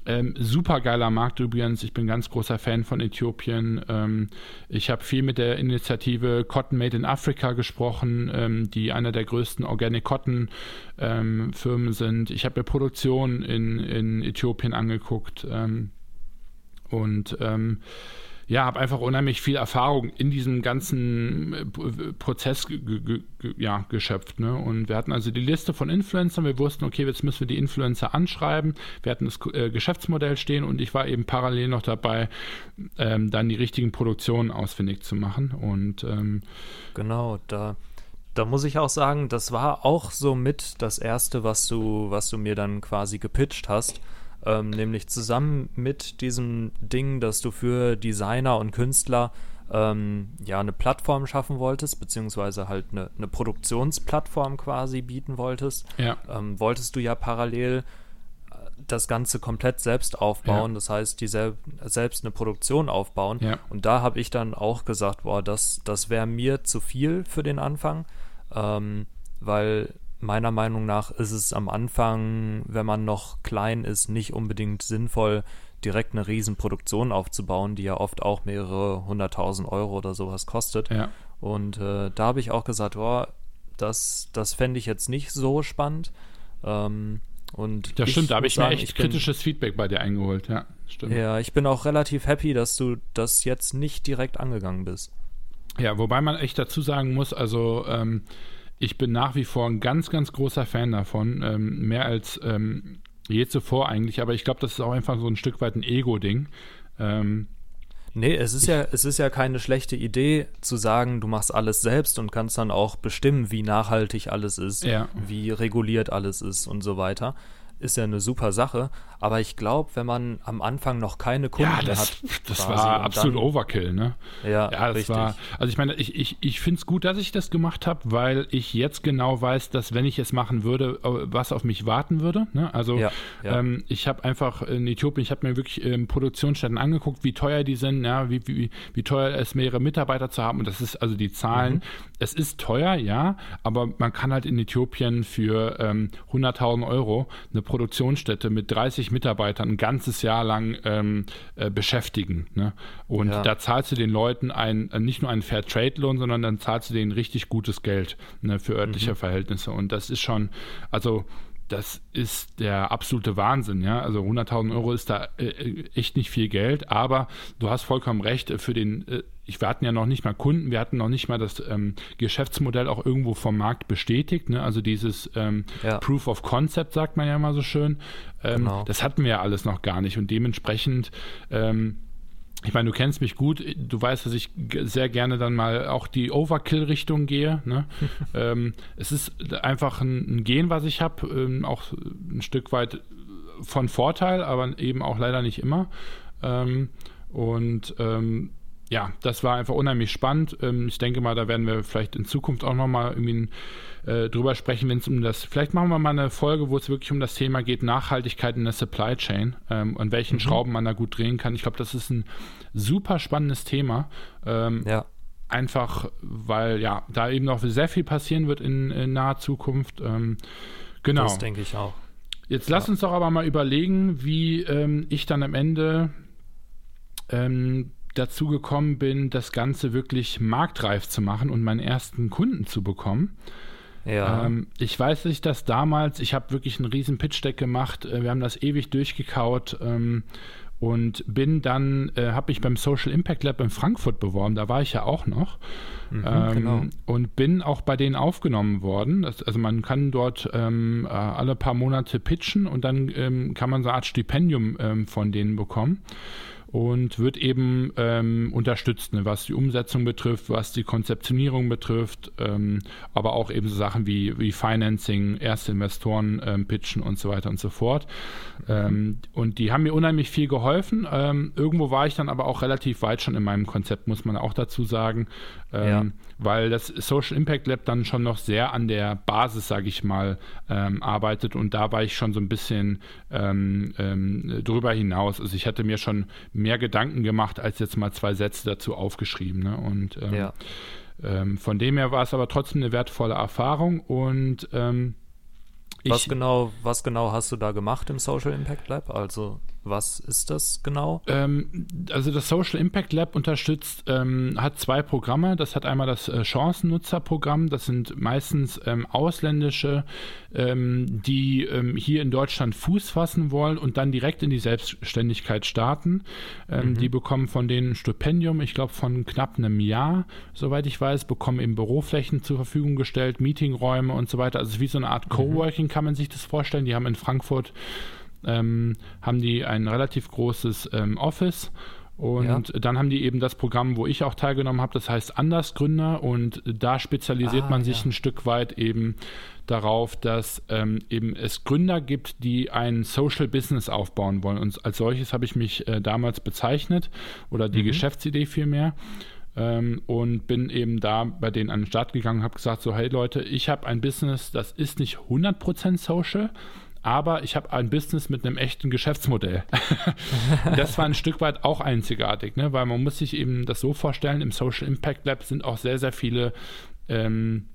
Ähm, super geiler Markt übrigens. Ich bin ganz großer Fan von Äthiopien. Ähm, ich habe viel mit der Initiative Cotton Made in Africa gesprochen, ähm, die einer der größten Organic Cotton ähm, Firmen sind. Ich habe mir Produktion in, in Äthiopien angeguckt ähm, und ähm, ja, habe einfach unheimlich viel Erfahrung in diesem ganzen äh, Prozess ja, geschöpft. Ne? Und wir hatten also die Liste von Influencern. Wir wussten, okay, jetzt müssen wir die Influencer anschreiben. Wir hatten das äh, Geschäftsmodell stehen und ich war eben parallel noch dabei, ähm, dann die richtigen Produktionen ausfindig zu machen. Und ähm, genau, da da muss ich auch sagen, das war auch so mit das erste, was du, was du mir dann quasi gepitcht hast ähm, nämlich zusammen mit diesem Ding, dass du für Designer und Künstler ähm, ja eine Plattform schaffen wolltest, beziehungsweise halt eine, eine Produktionsplattform quasi bieten wolltest, ja. ähm, wolltest du ja parallel äh, das Ganze komplett selbst aufbauen, ja. das heißt, die sel selbst eine Produktion aufbauen. Ja. Und da habe ich dann auch gesagt, boah, das, das wäre mir zu viel für den Anfang, ähm, weil meiner Meinung nach ist es am Anfang, wenn man noch klein ist, nicht unbedingt sinnvoll, direkt eine Riesenproduktion aufzubauen, die ja oft auch mehrere hunderttausend Euro oder sowas kostet. Ja. Und äh, da habe ich auch gesagt, oh, das, das fände ich jetzt nicht so spannend. Ähm, und das stimmt, da habe ich sagen, mir echt kritisches bin, Feedback bei dir eingeholt, ja, stimmt. Ja, ich bin auch relativ happy, dass du das jetzt nicht direkt angegangen bist. Ja, wobei man echt dazu sagen muss, also ähm, ich bin nach wie vor ein ganz, ganz großer Fan davon. Ähm, mehr als ähm, je zuvor eigentlich. Aber ich glaube, das ist auch einfach so ein Stück weit ein Ego-Ding. Ähm, Nee, es ist ja, es ist ja keine schlechte Idee zu sagen, du machst alles selbst und kannst dann auch bestimmen, wie nachhaltig alles ist, Ja. wie reguliert alles ist und so weiter. Ist ja eine super Sache. Aber ich glaube, wenn man am Anfang noch keine Kunden Ja, das, hat, das war absolut dann- Overkill, ne? Ja, Ja, das richtig. war, also ich meine, ich, ich, ich finde es gut, dass ich das gemacht habe, weil ich jetzt genau weiß, dass wenn ich es machen würde, äh, was auf mich warten würde. Ne? Also Ja, ja. Ähm, ich habe einfach in Äthiopien, ich habe mir wirklich ähm, Produktionsstätten angeguckt, wie teuer die sind, ja, wie, wie, wie teuer es mehrere Mitarbeiter zu haben. Und das ist also die Zahlen. Mhm. Es ist teuer, ja, aber man kann halt in Äthiopien für ähm, 100.000 Euro eine Produktionsstätte mit 30 Mitarbeitern ein ganzes Jahr lang ähm, äh, beschäftigen. Ne? Und Ja. da zahlst du den Leuten ein, äh, nicht nur einen Fair-Trade-Lohn, sondern dann zahlst du denen richtig gutes Geld ne, für örtliche Mhm. Verhältnisse. Und das ist schon, also das ist der absolute Wahnsinn, ja. Also 100.000 Euro ist da äh, echt nicht viel Geld, aber du hast vollkommen recht, äh, für den, äh, ich, wir hatten ja noch nicht mal Kunden, wir hatten noch nicht mal das ähm, Geschäftsmodell auch irgendwo vom Markt bestätigt, ne? also dieses ähm, Ja. Proof of Concept, sagt man ja immer so schön. Ähm, Genau. Das hatten wir ja alles noch gar nicht und dementsprechend ähm, ich meine, du kennst mich gut, du weißt, dass ich sehr gerne dann mal auch die Overkill-Richtung gehe. Ne? [LAUGHS] ähm, es ist einfach ein, ein Gen, was ich habe, ähm, auch ein Stück weit von Vorteil, aber eben auch leider nicht immer. Ähm, und ähm, ja, das war einfach unheimlich spannend. Ähm, ich denke mal, da werden wir vielleicht in Zukunft auch nochmal irgendwie äh, drüber sprechen, wenn es um das, vielleicht machen wir mal eine Folge, wo es wirklich um das Thema geht, Nachhaltigkeit in der Supply Chain, ähm, an welchen Schrauben man da gut drehen kann. Ich glaube, das ist ein super spannendes Thema. Ähm, Ja, Einfach, weil ja, da eben noch sehr viel passieren wird in, in naher Zukunft. Ähm, genau. das denke ich auch. Jetzt lass uns doch aber mal überlegen, wie ähm, ich dann am Ende ähm, dazu gekommen bin, das Ganze wirklich marktreif zu machen und meinen ersten Kunden zu bekommen. Ja, Ähm, ich weiß, dass ich das damals, ich habe wirklich einen riesen Pitch-Deck gemacht, äh, wir haben das ewig durchgekaut ähm, und bin dann, äh, habe mich beim Social Impact Lab in Frankfurt beworben, da war ich ja auch noch. mhm, Ähm, genau. Und bin auch bei denen aufgenommen worden. Das, also man kann dort ähm, äh, alle paar Monate pitchen und dann ähm, kann man so eine Art Stipendium ähm, von denen bekommen und wird eben ähm, unterstützt, ne, was die Umsetzung betrifft, was die Konzeptionierung betrifft, ähm, aber auch eben so Sachen wie, wie Financing, erste Investoren ähm, pitchen und so weiter und so fort. Ähm, und die haben mir unheimlich viel geholfen. Ähm, irgendwo war ich dann aber auch relativ weit schon in meinem Konzept, muss man auch dazu sagen, ähm, Ja. Weil das Social Impact Lab dann schon noch sehr an der Basis, sage ich mal, ähm, arbeitet und da war ich schon so ein bisschen ähm, ähm, drüber hinaus. Also ich hatte mir schon mehr Gedanken gemacht, als jetzt mal zwei Sätze dazu aufgeschrieben. Ne? Und ähm, Ja. ähm, von dem her war es aber trotzdem eine wertvolle Erfahrung und ähm, Was genau, was genau hast du da gemacht im Social Impact Lab? Also, was ist das genau? Ähm, also das Social Impact Lab unterstützt, ähm, hat zwei Programme. Das hat einmal das äh, Chancennutzerprogramm. Das sind meistens ähm, Ausländische, ähm, die ähm, hier in Deutschland Fuß fassen wollen und dann direkt in die Selbstständigkeit starten. Ähm, Die bekommen von denen ein Stipendium, ich glaube von knapp einem Jahr, soweit ich weiß, bekommen eben Büroflächen zur Verfügung gestellt, Meetingräume und so weiter. Also es ist wie so eine Art Coworking, kann man sich das vorstellen. Die haben in Frankfurt ähm, haben die ein relativ großes ähm, Office. Und dann haben die eben das Programm, wo ich auch teilgenommen habe, das heißt Andersgründer. Und da spezialisiert Ah, man sich ja. ein Stück weit eben darauf, dass ähm, eben es Gründer gibt, die ein Social Business aufbauen wollen. Und als solches habe ich mich äh, damals bezeichnet oder die Geschäftsidee vielmehr. Ähm, und bin eben da bei denen an den Start gegangen und habe gesagt, so hey Leute, ich habe ein Business, das ist nicht 100% social, aber ich habe ein Business mit einem echten Geschäftsmodell. [LAUGHS] das war ein Stück weit auch einzigartig, ne? weil man muss sich eben das so vorstellen, im Social Impact Lab sind auch sehr, sehr viele ähm,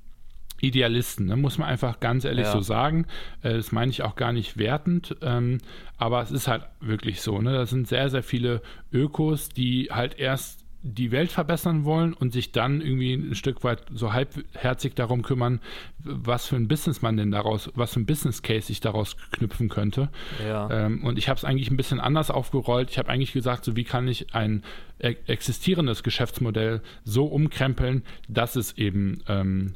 Idealisten, ne? muss man einfach ganz ehrlich Ja. so sagen. Äh, das meine ich auch gar nicht wertend, ähm, aber es ist halt wirklich so. Ne? Da sind sehr, sehr viele Ökos, die halt erst die Welt verbessern wollen und sich dann irgendwie ein Stück weit so halbherzig darum kümmern, was für ein Business man denn daraus, was für ein Business Case sich daraus knüpfen könnte. Ja. Ähm, und ich habe es eigentlich ein bisschen anders aufgerollt. Ich habe eigentlich gesagt, so wie kann ich ein e existierendes Geschäftsmodell so umkrempeln, dass es eben ähm,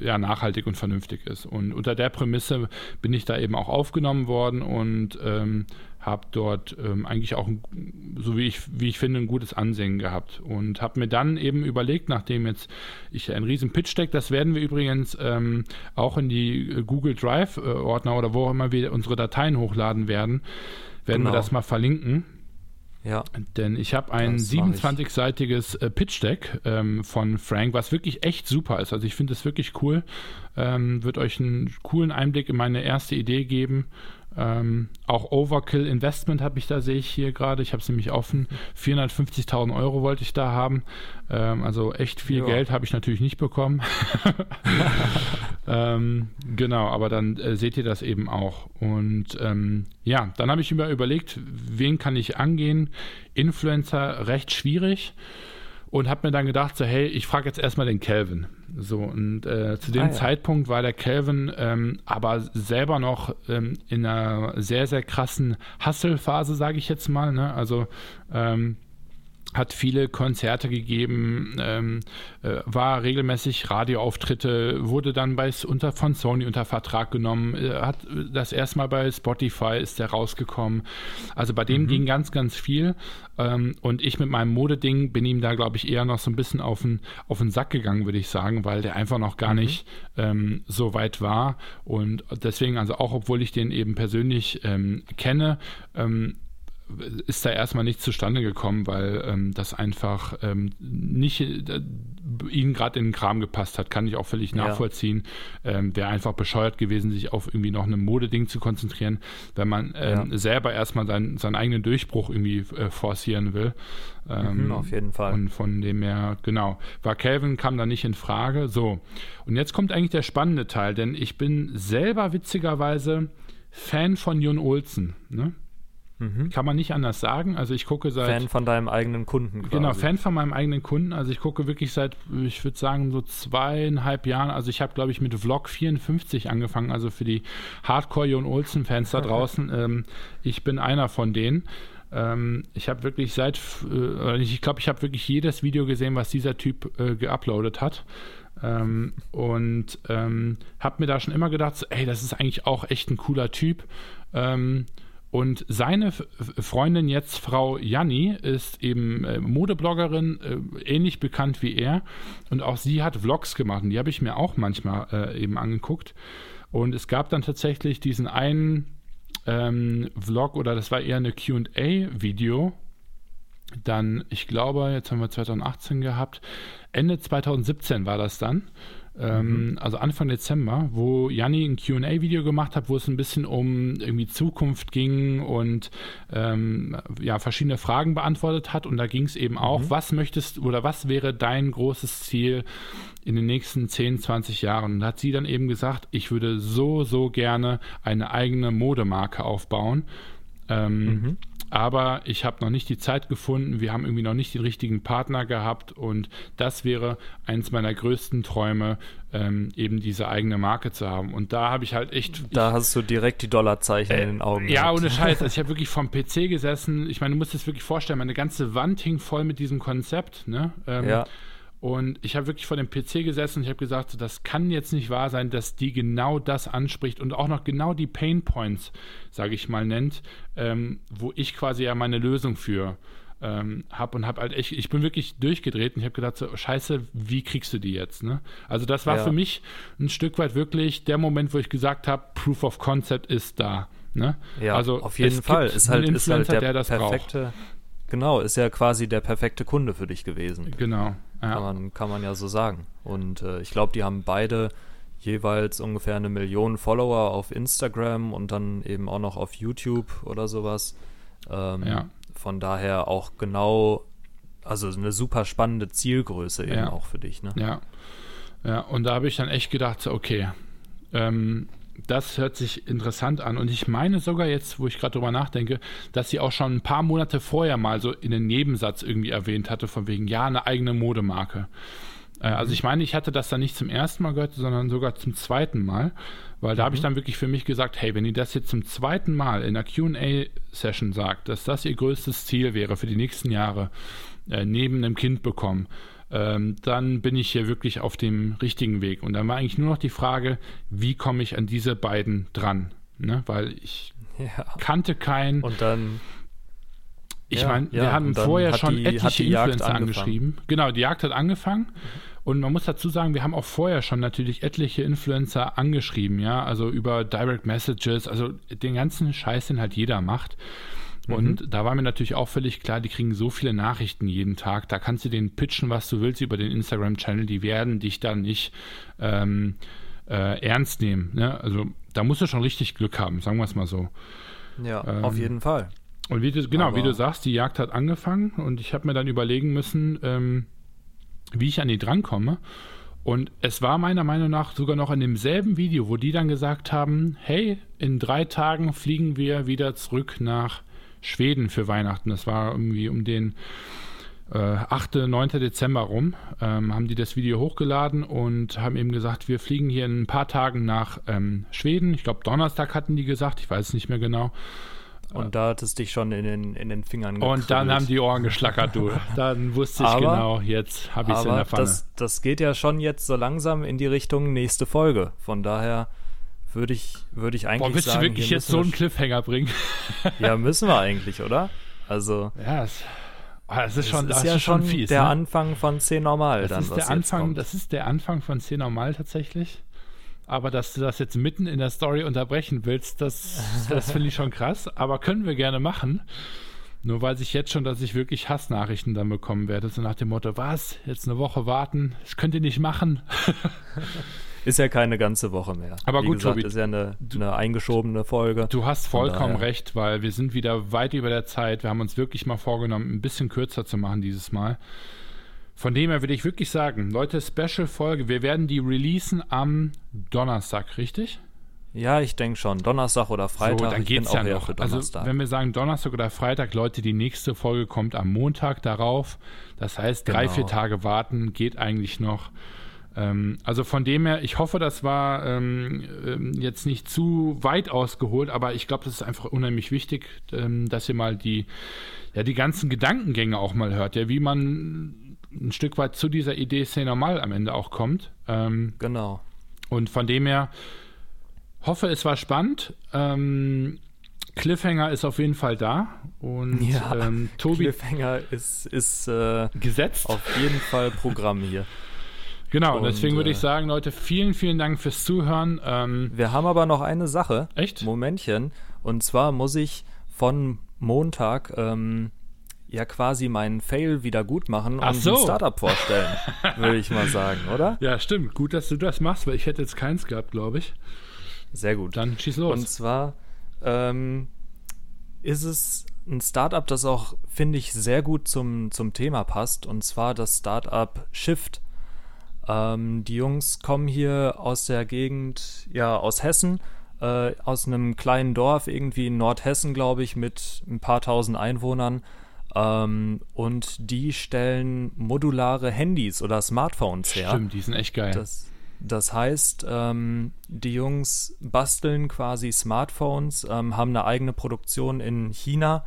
ja, nachhaltig und vernünftig ist. Und unter der Prämisse bin ich da eben auch aufgenommen worden und ähm, habe dort ähm, eigentlich auch ein so wie ich, wie ich finde, ein gutes Ansehen gehabt. Und habe mir dann eben überlegt, nachdem jetzt ich einen riesen Pitch Deck, das werden wir übrigens ähm, auch in die äh, Google Drive äh, oder wo auch immer wir unsere Dateien hochladen werden, werden genau. wir das mal verlinken. Ja. Denn ich habe ein 27-seitiges äh, Pitch-Deck ähm, von Frank, was wirklich echt super ist. Also ich finde es wirklich cool. Ähm, wird euch einen coolen Einblick in meine erste Idee geben. Ähm, auch Overkill Investment habe ich da, sehe ich hier gerade. Ich habe es nämlich offen. 450.000 Euro wollte ich da haben. Ähm, also echt viel ja. Geld habe ich natürlich nicht bekommen. [LAUGHS] ähm, genau, aber dann äh, seht ihr das eben auch. Und ähm, ja, dann habe ich mir überlegt, wen kann ich angehen? Influencer recht schwierig und habe mir dann gedacht, so hey, ich frage jetzt erstmal den Kelvin. So, und äh, zu dem ah, ja. Zeitpunkt war der Kelvin ähm, aber selber noch ähm, in einer sehr, sehr krassen Hustle-Phase, sage ich jetzt mal. Ne? Also ähm, hat viele Konzerte gegeben, ähm, äh, war regelmäßig Radioauftritte, wurde dann bei, unter, von Sony unter Vertrag genommen, äh, hat das erstmal bei Spotify ist der rausgekommen. Also bei dem mhm. ging ganz, ganz viel. Ähm, und ich mit meinem Modeding bin ihm da, glaube ich, eher noch so ein bisschen auf den, auf den Sack gegangen, würde ich sagen, weil der einfach noch gar mhm. nicht ähm, so weit war. Und deswegen, also auch obwohl ich den eben persönlich ähm, kenne, ähm, ist da erstmal nichts zustande gekommen, weil ähm, das einfach ähm, nicht äh, ihnen gerade in den Kram gepasst hat, kann ich auch völlig nachvollziehen. Ja. Ähm, Wäre einfach bescheuert gewesen, sich auf irgendwie noch ein Modeding zu konzentrieren, wenn man ähm, ja. selber erstmal sein, seinen eigenen Durchbruch irgendwie äh, forcieren will. Mhm, auf jeden Fall. Und von dem her, genau, war Calvin kam da nicht in Frage. So, und jetzt kommt eigentlich der spannende Teil, denn ich bin selber witzigerweise Fan von Jon Olsen. Ne? Mhm. Kann man nicht anders sagen. Also ich gucke seit. Fan von deinem eigenen Kunden quasi. Genau, Fan von meinem eigenen Kunden. Also ich gucke wirklich seit, ich würde sagen, so zweieinhalb Jahren. Also ich habe, glaube ich, mit Vlog 54 angefangen. Also für die Hardcore Jon Olsen-Fans da draußen. ähm, ich bin einer von denen. Ähm, ich habe wirklich seit, äh, ich glaube, ich habe wirklich jedes Video gesehen, was dieser Typ äh, geuploadet hat. Ähm, und ähm, habe mir da schon immer gedacht, so, ey, das ist eigentlich auch echt ein cooler Typ. Ähm, und seine Freundin jetzt, Frau Janni, ist eben äh, Modebloggerin, äh, ähnlich bekannt wie er. Und auch sie hat Vlogs gemacht. Und die habe ich mir auch manchmal äh, eben angeguckt. Und es gab dann tatsächlich diesen einen ähm, Vlog, oder das war eher eine QA-Video. Dann, ich glaube, jetzt haben wir 2018 gehabt. Ende 2017 war das dann ähm, mhm. also Anfang Dezember, wo Janni ein QA-Video gemacht hat, wo es ein bisschen um irgendwie Zukunft ging und ähm, ja, verschiedene Fragen beantwortet hat. Und da ging es eben auch, mhm. was möchtest oder was wäre dein großes Ziel in den nächsten 10, 20 Jahren? Und da hat sie dann eben gesagt, ich würde so, so gerne eine eigene Modemarke aufbauen. Ähm, mhm aber ich habe noch nicht die Zeit gefunden, wir haben irgendwie noch nicht den richtigen Partner gehabt und das wäre eins meiner größten Träume, ähm, eben diese eigene Marke zu haben. Und da habe ich halt echt. Da ich, hast du direkt die Dollarzeichen äh, in den Augen. Ja, gehabt. ohne Scheiß. Also [LAUGHS] ich habe wirklich vom PC gesessen. Ich meine, du musst dir das wirklich vorstellen, meine ganze Wand hing voll mit diesem Konzept. Ne? Ähm, ja. Und ich habe wirklich vor dem PC gesessen und ich habe gesagt, das kann jetzt nicht wahr sein, dass die genau das anspricht und auch noch genau die Pain Points, sage ich mal, nennt, ähm, wo ich quasi ja meine Lösung für ähm, habe und habe halt echt, ich bin wirklich durchgedreht und ich habe gedacht, so, scheiße, wie kriegst du die jetzt? Ne? Also das war ja. für mich ein Stück weit wirklich der Moment, wo ich gesagt habe, Proof of Concept ist da. Ne? Ja, also auf jeden Fall. Ist halt, ist halt der, der das perfekte, braucht. Genau, ist ja quasi der perfekte Kunde für dich gewesen. Genau. Ja. Kann, man, kann man ja so sagen. Und äh, ich glaube, die haben beide jeweils ungefähr eine Million Follower auf Instagram und dann eben auch noch auf YouTube oder sowas. Ähm, ja. Von daher auch genau, also eine super spannende Zielgröße eben ja. auch für dich. Ne? Ja. Ja, und da habe ich dann echt gedacht, okay, ähm, das hört sich interessant an. Und ich meine sogar jetzt, wo ich gerade drüber nachdenke, dass sie auch schon ein paar Monate vorher mal so in den Nebensatz irgendwie erwähnt hatte, von wegen, ja, eine eigene Modemarke. Äh, also ich meine, ich hatte das dann nicht zum ersten Mal gehört, sondern sogar zum zweiten Mal, weil da mhm. habe ich dann wirklich für mich gesagt, hey, wenn ihr das jetzt zum zweiten Mal in der QA-Session sagt, dass das ihr größtes Ziel wäre für die nächsten Jahre, äh, neben einem Kind bekommen, ähm, dann bin ich hier wirklich auf dem richtigen Weg. Und dann war eigentlich nur noch die Frage, wie komme ich an diese beiden dran? Ne? Weil ich [LAUGHS] ja. kannte keinen. Und dann Ich Ja, meine, ja, wir haben und dann vorher schon die- etliche Influencer angeschrieben. Genau, die Jagd hat angefangen. Und man muss dazu sagen, wir haben auch vorher schon natürlich etliche Influencer angeschrieben, ja, also über Direct Messages, also den ganzen Scheiß, den halt jeder macht. Und da war mir natürlich auch völlig klar, die kriegen so viele Nachrichten jeden Tag. Da kannst du denen pitchen, was du willst über den Instagram-Channel. Die werden dich da nicht ähm, äh, ernst nehmen. Ne? Also da musst du schon richtig Glück haben, sagen wir es mal so. Ja, Ähm, auf jeden Fall. Und wie du, genau, wie Aber- du sagst, die Jagd hat angefangen und ich habe mir dann überlegen müssen, ähm, wie ich an die drankomme. Und es war meiner Meinung nach sogar noch in demselben Video, wo die dann gesagt haben, hey, in drei Tagen fliegen wir wieder zurück nach Schweden für Weihnachten. Das war irgendwie um den äh, 8., 9. Dezember rum, ähm, haben die das Video hochgeladen und haben eben gesagt, wir fliegen hier in ein paar Tagen nach ähm, Schweden. Ich glaube, Donnerstag hatten die gesagt, ich weiß es nicht mehr genau. Und da hat es dich schon in den, in den Fingern Und dann haben die Ohren geschlackert, du. [LAUGHS] Dann wusste ich Aber- genau, jetzt habe ich es in der Pfanne. das, das geht ja schon jetzt so langsam in die Richtung nächste Folge. Von daher würde ich, würde ich eigentlich Boah, willst sagen, du wirklich jetzt so einen Cliffhanger bringen? [LAUGHS] Ja, müssen wir eigentlich, oder? Also, Ja, es, oh, das ist schon, das das ist ja schon fies. der ne? Anfang von C normal. das dann, ist der Anfang, das ist der Anfang von C normal tatsächlich. Aber dass du das jetzt mitten in der Story unterbrechen willst, das, [LAUGHS] das finde ich schon krass. Aber können wir gerne machen. Nur weiß ich jetzt schon, dass ich wirklich Hassnachrichten dann bekommen werde. So nach dem Motto, was? Jetzt eine Woche warten? Das könnt ihr nicht machen. [LAUGHS] Ist ja keine ganze Woche mehr. Aber Wie gut, gesagt, Tobi, ist ja eine, eine eingeschobene Folge. Du hast vollkommen recht, weil wir sind wieder weit über der Zeit. Wir haben uns wirklich mal vorgenommen, ein bisschen kürzer zu machen dieses Mal. Von dem her würde ich wirklich sagen, Leute, Special-Folge. Wir werden die releasen am Donnerstag, richtig? Ja, ich denke schon. Donnerstag oder Freitag. so, dann ich geht's ja noch. Also, wenn wir sagen Donnerstag oder Freitag, Leute, die nächste Folge kommt am Montag darauf. Das heißt, drei, Genau. vier Tage warten geht eigentlich noch. Ähm, also von dem her, ich hoffe, das war ähm, ähm, jetzt nicht zu weit ausgeholt, aber ich glaube, das ist einfach unheimlich wichtig, ähm, dass ihr mal die, ja, die ganzen Gedankengänge auch mal hört, ja, wie man ein Stück weit zu dieser Idee sehr normal am Ende auch kommt. Ähm, genau. und von dem her hoffe, es war spannend. Ähm, Cliffhanger ist auf jeden Fall da. Und Ja, ähm, Tobi Cliffhanger ist, ist äh, gesetzt. auf jeden Fall Programm hier. Genau, und deswegen würde ich äh, sagen, Leute, vielen, vielen Dank fürs Zuhören. Ähm, Wir haben aber noch eine Sache. Echt? Momentchen. Und zwar muss ich von Montag ähm, ja quasi meinen Fail wieder gut machen Ach und so. ein Startup vorstellen, [LAUGHS] würde ich mal sagen, oder? ja, stimmt. Gut, dass du das machst, weil ich hätte jetzt keins gehabt, glaube ich. Sehr gut. Dann schieß los. Und zwar ähm, ist es ein Startup, das auch, finde ich, sehr gut zum, zum Thema passt. Und zwar das Startup Shift. Ähm, die Jungs kommen hier aus der Gegend, ja, aus Hessen, äh, aus einem kleinen Dorf, irgendwie in Nordhessen, glaube ich, mit ein paar tausend Einwohnern. Ähm, und die stellen modulare Handys oder Smartphones her. Stimmt, die sind echt geil. Das, das heißt, ähm, die Jungs basteln quasi Smartphones, ähm, haben eine eigene Produktion in China,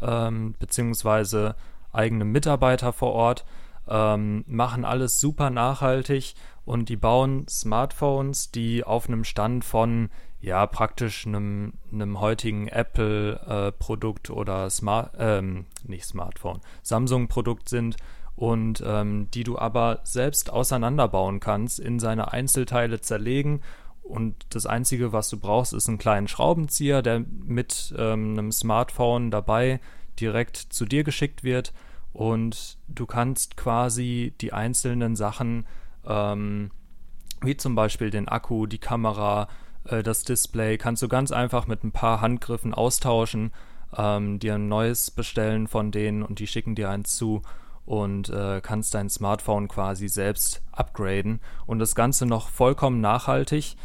ähm, beziehungsweise eigene Mitarbeiter vor Ort, ähm, machen alles super nachhaltig und die bauen Smartphones, die auf einem Stand von ja praktisch einem, einem heutigen Apple-Produkt oder Smart, ähm, nicht Smartphone, Samsung-Produkt sind und ähm, die du aber selbst auseinanderbauen kannst, in seine Einzelteile zerlegen. Und das Einzige, was du brauchst, ist einen kleinen Schraubenzieher, der mit ähm, einem Smartphone dabei direkt zu dir geschickt wird. Und du kannst quasi die einzelnen Sachen, ähm, wie zum Beispiel den Akku, die Kamera, äh, das Display, kannst du ganz einfach mit ein paar Handgriffen austauschen, ähm, dir ein neues bestellen von denen und die schicken dir eins zu und äh, kannst dein Smartphone quasi selbst upgraden und das Ganze noch vollkommen nachhaltig.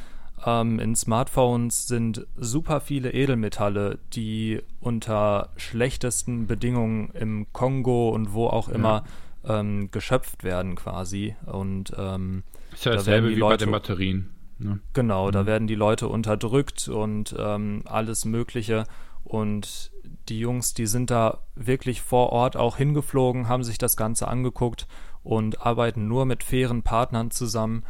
Ähm, in Smartphones sind super viele Edelmetalle, die unter schlechtesten Bedingungen im Kongo und wo auch immer ähm, geschöpft werden quasi und ähm, ist ja da dasselbe wie bei Leute- den Batterien. Ne? Genau, Mhm. da werden die Leute unterdrückt und ähm, alles Mögliche. Und die Jungs, die sind da wirklich vor Ort auch hingeflogen, haben sich das Ganze angeguckt und arbeiten nur mit fairen Partnern zusammen.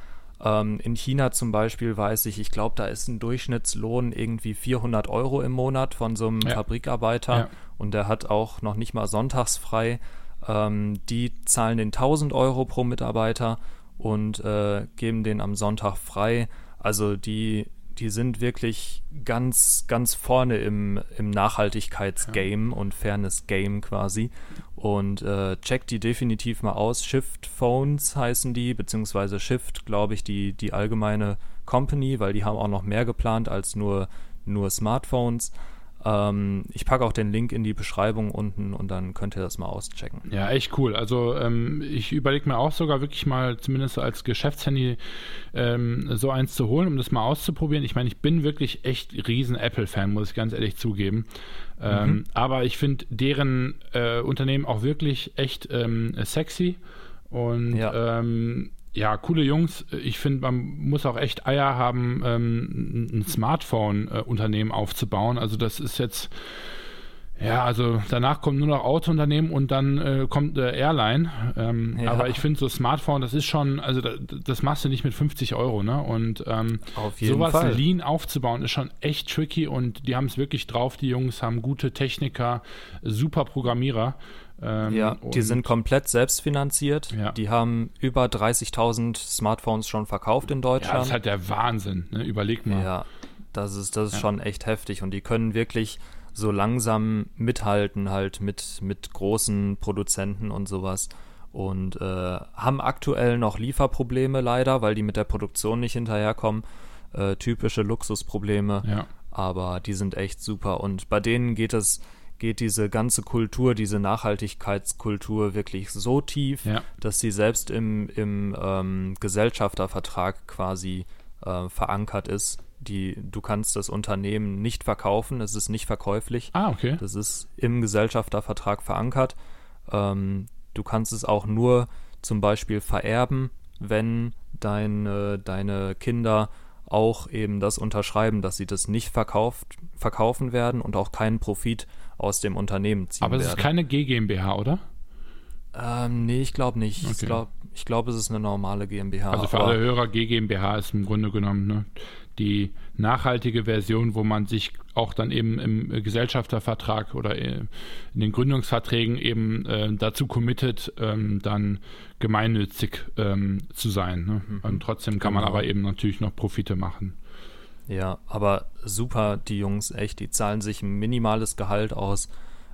Ähm, in China zum Beispiel weiß ich, ich glaube, da ist ein Durchschnittslohn irgendwie 400 Euro im Monat von so einem Ja. Fabrikarbeiter. Ja. und der hat auch noch nicht mal sonntags frei. Ähm, die zahlen den 1000 Euro pro Mitarbeiter und äh, geben den am Sonntag frei. Also die, die sind wirklich ganz, ganz vorne im, im Nachhaltigkeitsgame ja. und Fairness-Game quasi. Und äh, checkt die definitiv mal aus. Shift Phones heißen die, beziehungsweise Shift, glaube ich, die, die allgemeine Company, weil die haben auch noch mehr geplant als nur, nur Smartphones. Ähm, ich packe auch den Link in die Beschreibung unten und dann könnt ihr das mal auschecken. Ja, echt cool. Also ähm, ich überlege mir auch sogar wirklich mal zumindest als Geschäftshandy ähm, so eins zu holen, um das mal auszuprobieren. Ich meine, ich bin wirklich echt riesen Apple-Fan, muss ich ganz ehrlich zugeben. Ähm, mhm. Aber ich finde deren äh, Unternehmen auch wirklich echt ähm, sexy. Und ja. ähm, ja, coole Jungs. Ich finde, man muss auch echt Eier haben, ähm, ein Smartphone-Unternehmen aufzubauen. Also das ist jetzt, ja, also danach kommt nur noch Autounternehmen und dann äh, kommt äh, Airline. Ähm, ja. Aber ich finde so Smartphone, das ist schon, also das, das, machst du nicht mit 50 Euro, ne? Und ähm, sowas Fall. lean aufzubauen ist schon echt tricky und die haben es wirklich drauf. Die Jungs haben gute Techniker, super Programmierer. Ähm, ja, die sind komplett selbstfinanziert. Ja. Die haben über 30.000 Smartphones schon verkauft in Deutschland. Ja, das ist halt der Wahnsinn. Ne? Überleg mal. Ja, das ist, das ist ja. schon echt heftig. Und die können wirklich so langsam mithalten halt mit, mit großen Produzenten und sowas. Und äh, haben aktuell noch Lieferprobleme leider, weil die mit der Produktion nicht hinterherkommen. Äh, typische Luxusprobleme. Ja. Aber die sind echt super. Und bei denen geht es geht diese ganze Kultur, diese Nachhaltigkeitskultur wirklich so tief, ja. dass sie selbst im, im ähm, Gesellschaftervertrag quasi äh, verankert ist. Die, du kannst das Unternehmen nicht verkaufen, es ist nicht verkäuflich. Ah, okay. Das ist im Gesellschaftervertrag verankert. Ähm, du kannst es auch nur zum Beispiel vererben, wenn deine, deine Kinder auch eben das unterschreiben, dass sie das nicht verkauft, verkaufen werden und auch keinen Profit aus dem Unternehmen ziehen Aber es werden. ist keine GmbH, oder? Ähm, nee, ich glaube nicht. Okay. Ich glaube, ich glaub, es ist eine normale GmbH. Also für alle Hörer, GmbH ist im Grunde genommen ne, die nachhaltige Version, wo man sich auch dann eben im Gesellschaftervertrag oder äh, in den Gründungsverträgen eben äh, dazu committet, ähm, dann gemeinnützig ähm, zu sein. Ne? Mhm. Und trotzdem kann genau. man aber eben natürlich noch Profite machen. Ja, aber super, die Jungs, echt, die zahlen sich ein minimales Gehalt aus,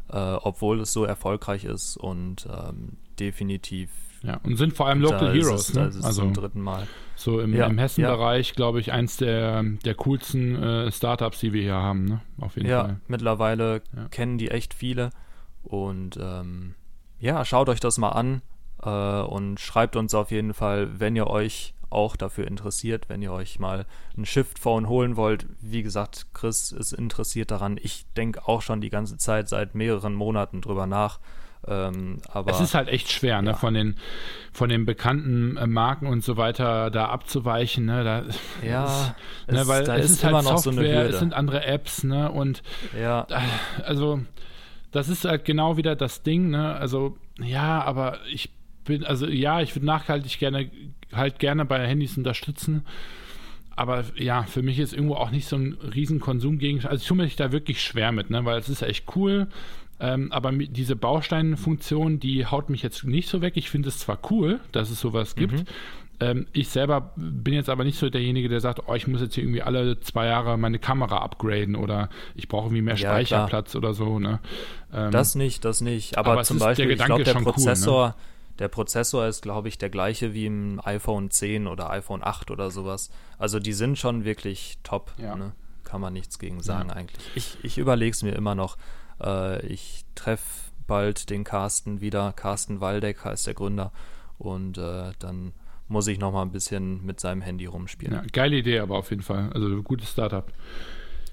äh, obwohl es so erfolgreich ist und ähm, definitiv. Ja, und sind vor allem Local Heroes, es, ne? also zum dritten Mal. So im, ja, im Hessen-Bereich, ja. glaube ich, eins der, der coolsten äh, Startups, die wir hier haben, ne? Auf jeden ja, Fall. Mittlerweile kennen die echt viele. Und ähm, ja, schaut euch das mal an äh, und schreibt uns auf jeden Fall, wenn ihr euch auch dafür interessiert, wenn ihr euch mal ein Shift-Phone holen wollt. Wie gesagt, Chris ist interessiert daran. Ich denke auch schon die ganze Zeit seit mehreren Monaten drüber nach. Ähm, aber, es ist halt echt schwer, ne, von den von den bekannten äh, Marken und so weiter da abzuweichen, ne, da, ja, [LAUGHS] ist, ne, weil es ist, ist halt Software, so es sind andere Apps, ne, und ja. also das ist halt genau wieder das Ding, ne, also ja, aber ich bin, also ja, ich würde nachhaltig gerne halt gerne bei Handys unterstützen. Aber ja, für mich ist irgendwo auch nicht so ein riesen Konsumgegenstand. Also ich tue mich da wirklich schwer mit, ne? weil es ist echt cool. Ähm, aber diese Bausteinfunktion, die haut mich jetzt nicht so weg. Ich finde es zwar cool, dass es sowas gibt. Mhm. Ähm, ich selber bin jetzt aber nicht so derjenige, der sagt, oh, ich muss jetzt hier irgendwie alle zwei Jahre meine Kamera upgraden oder ich brauche irgendwie mehr ja, Speicherplatz klar. oder so. Ne? Ähm, das nicht, das nicht. Aber, aber zum Beispiel, ich glaube, der Prozessor. Cool, ne? Der Prozessor ist, glaube ich, der gleiche wie im iPhone 10 oder iPhone 8 oder sowas. Also die sind schon wirklich top. Ja. Ne? Kann man nichts gegen sagen ja. eigentlich. Ich, ich überlege es mir immer noch. Äh, ich treffe bald den Carsten wieder. Carsten Waldeck heißt der Gründer. Und äh, dann muss ich noch mal ein bisschen mit seinem Handy rumspielen. Ja, geile Idee aber auf jeden Fall. Also gutes Startup.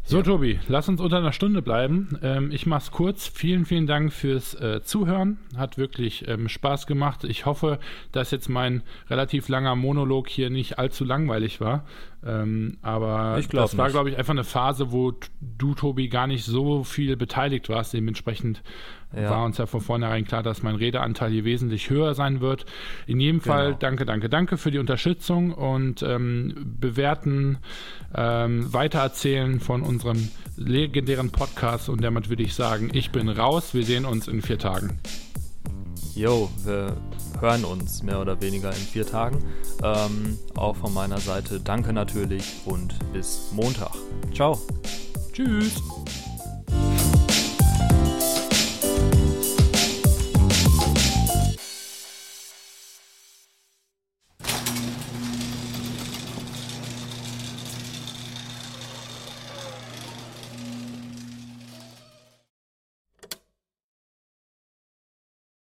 So. Tobi, lass uns unter einer Stunde bleiben. Ähm, ich mach's kurz. Vielen, vielen Dank fürs äh, Zuhören. Hat wirklich ähm, Spaß gemacht. Ich hoffe, dass jetzt mein relativ langer Monolog hier nicht allzu langweilig war. Ähm, aber das war, glaube ich, einfach eine Phase, wo du, Tobi, gar nicht so viel beteiligt warst. Dementsprechend ja. war uns ja von vornherein klar, dass mein Redeanteil hier wesentlich höher sein wird. In jedem Fall genau. danke, danke, danke für die Unterstützung und ähm, bewerten, ähm, weitererzählen von unserem legendären Podcast und damit würde ich sagen, ich bin raus. Wir sehen uns in vier Tagen. Jo, wir hören uns mehr oder weniger in vier Tagen. Ähm, auch von meiner Seite danke natürlich und bis Montag. Ciao. Tschüss.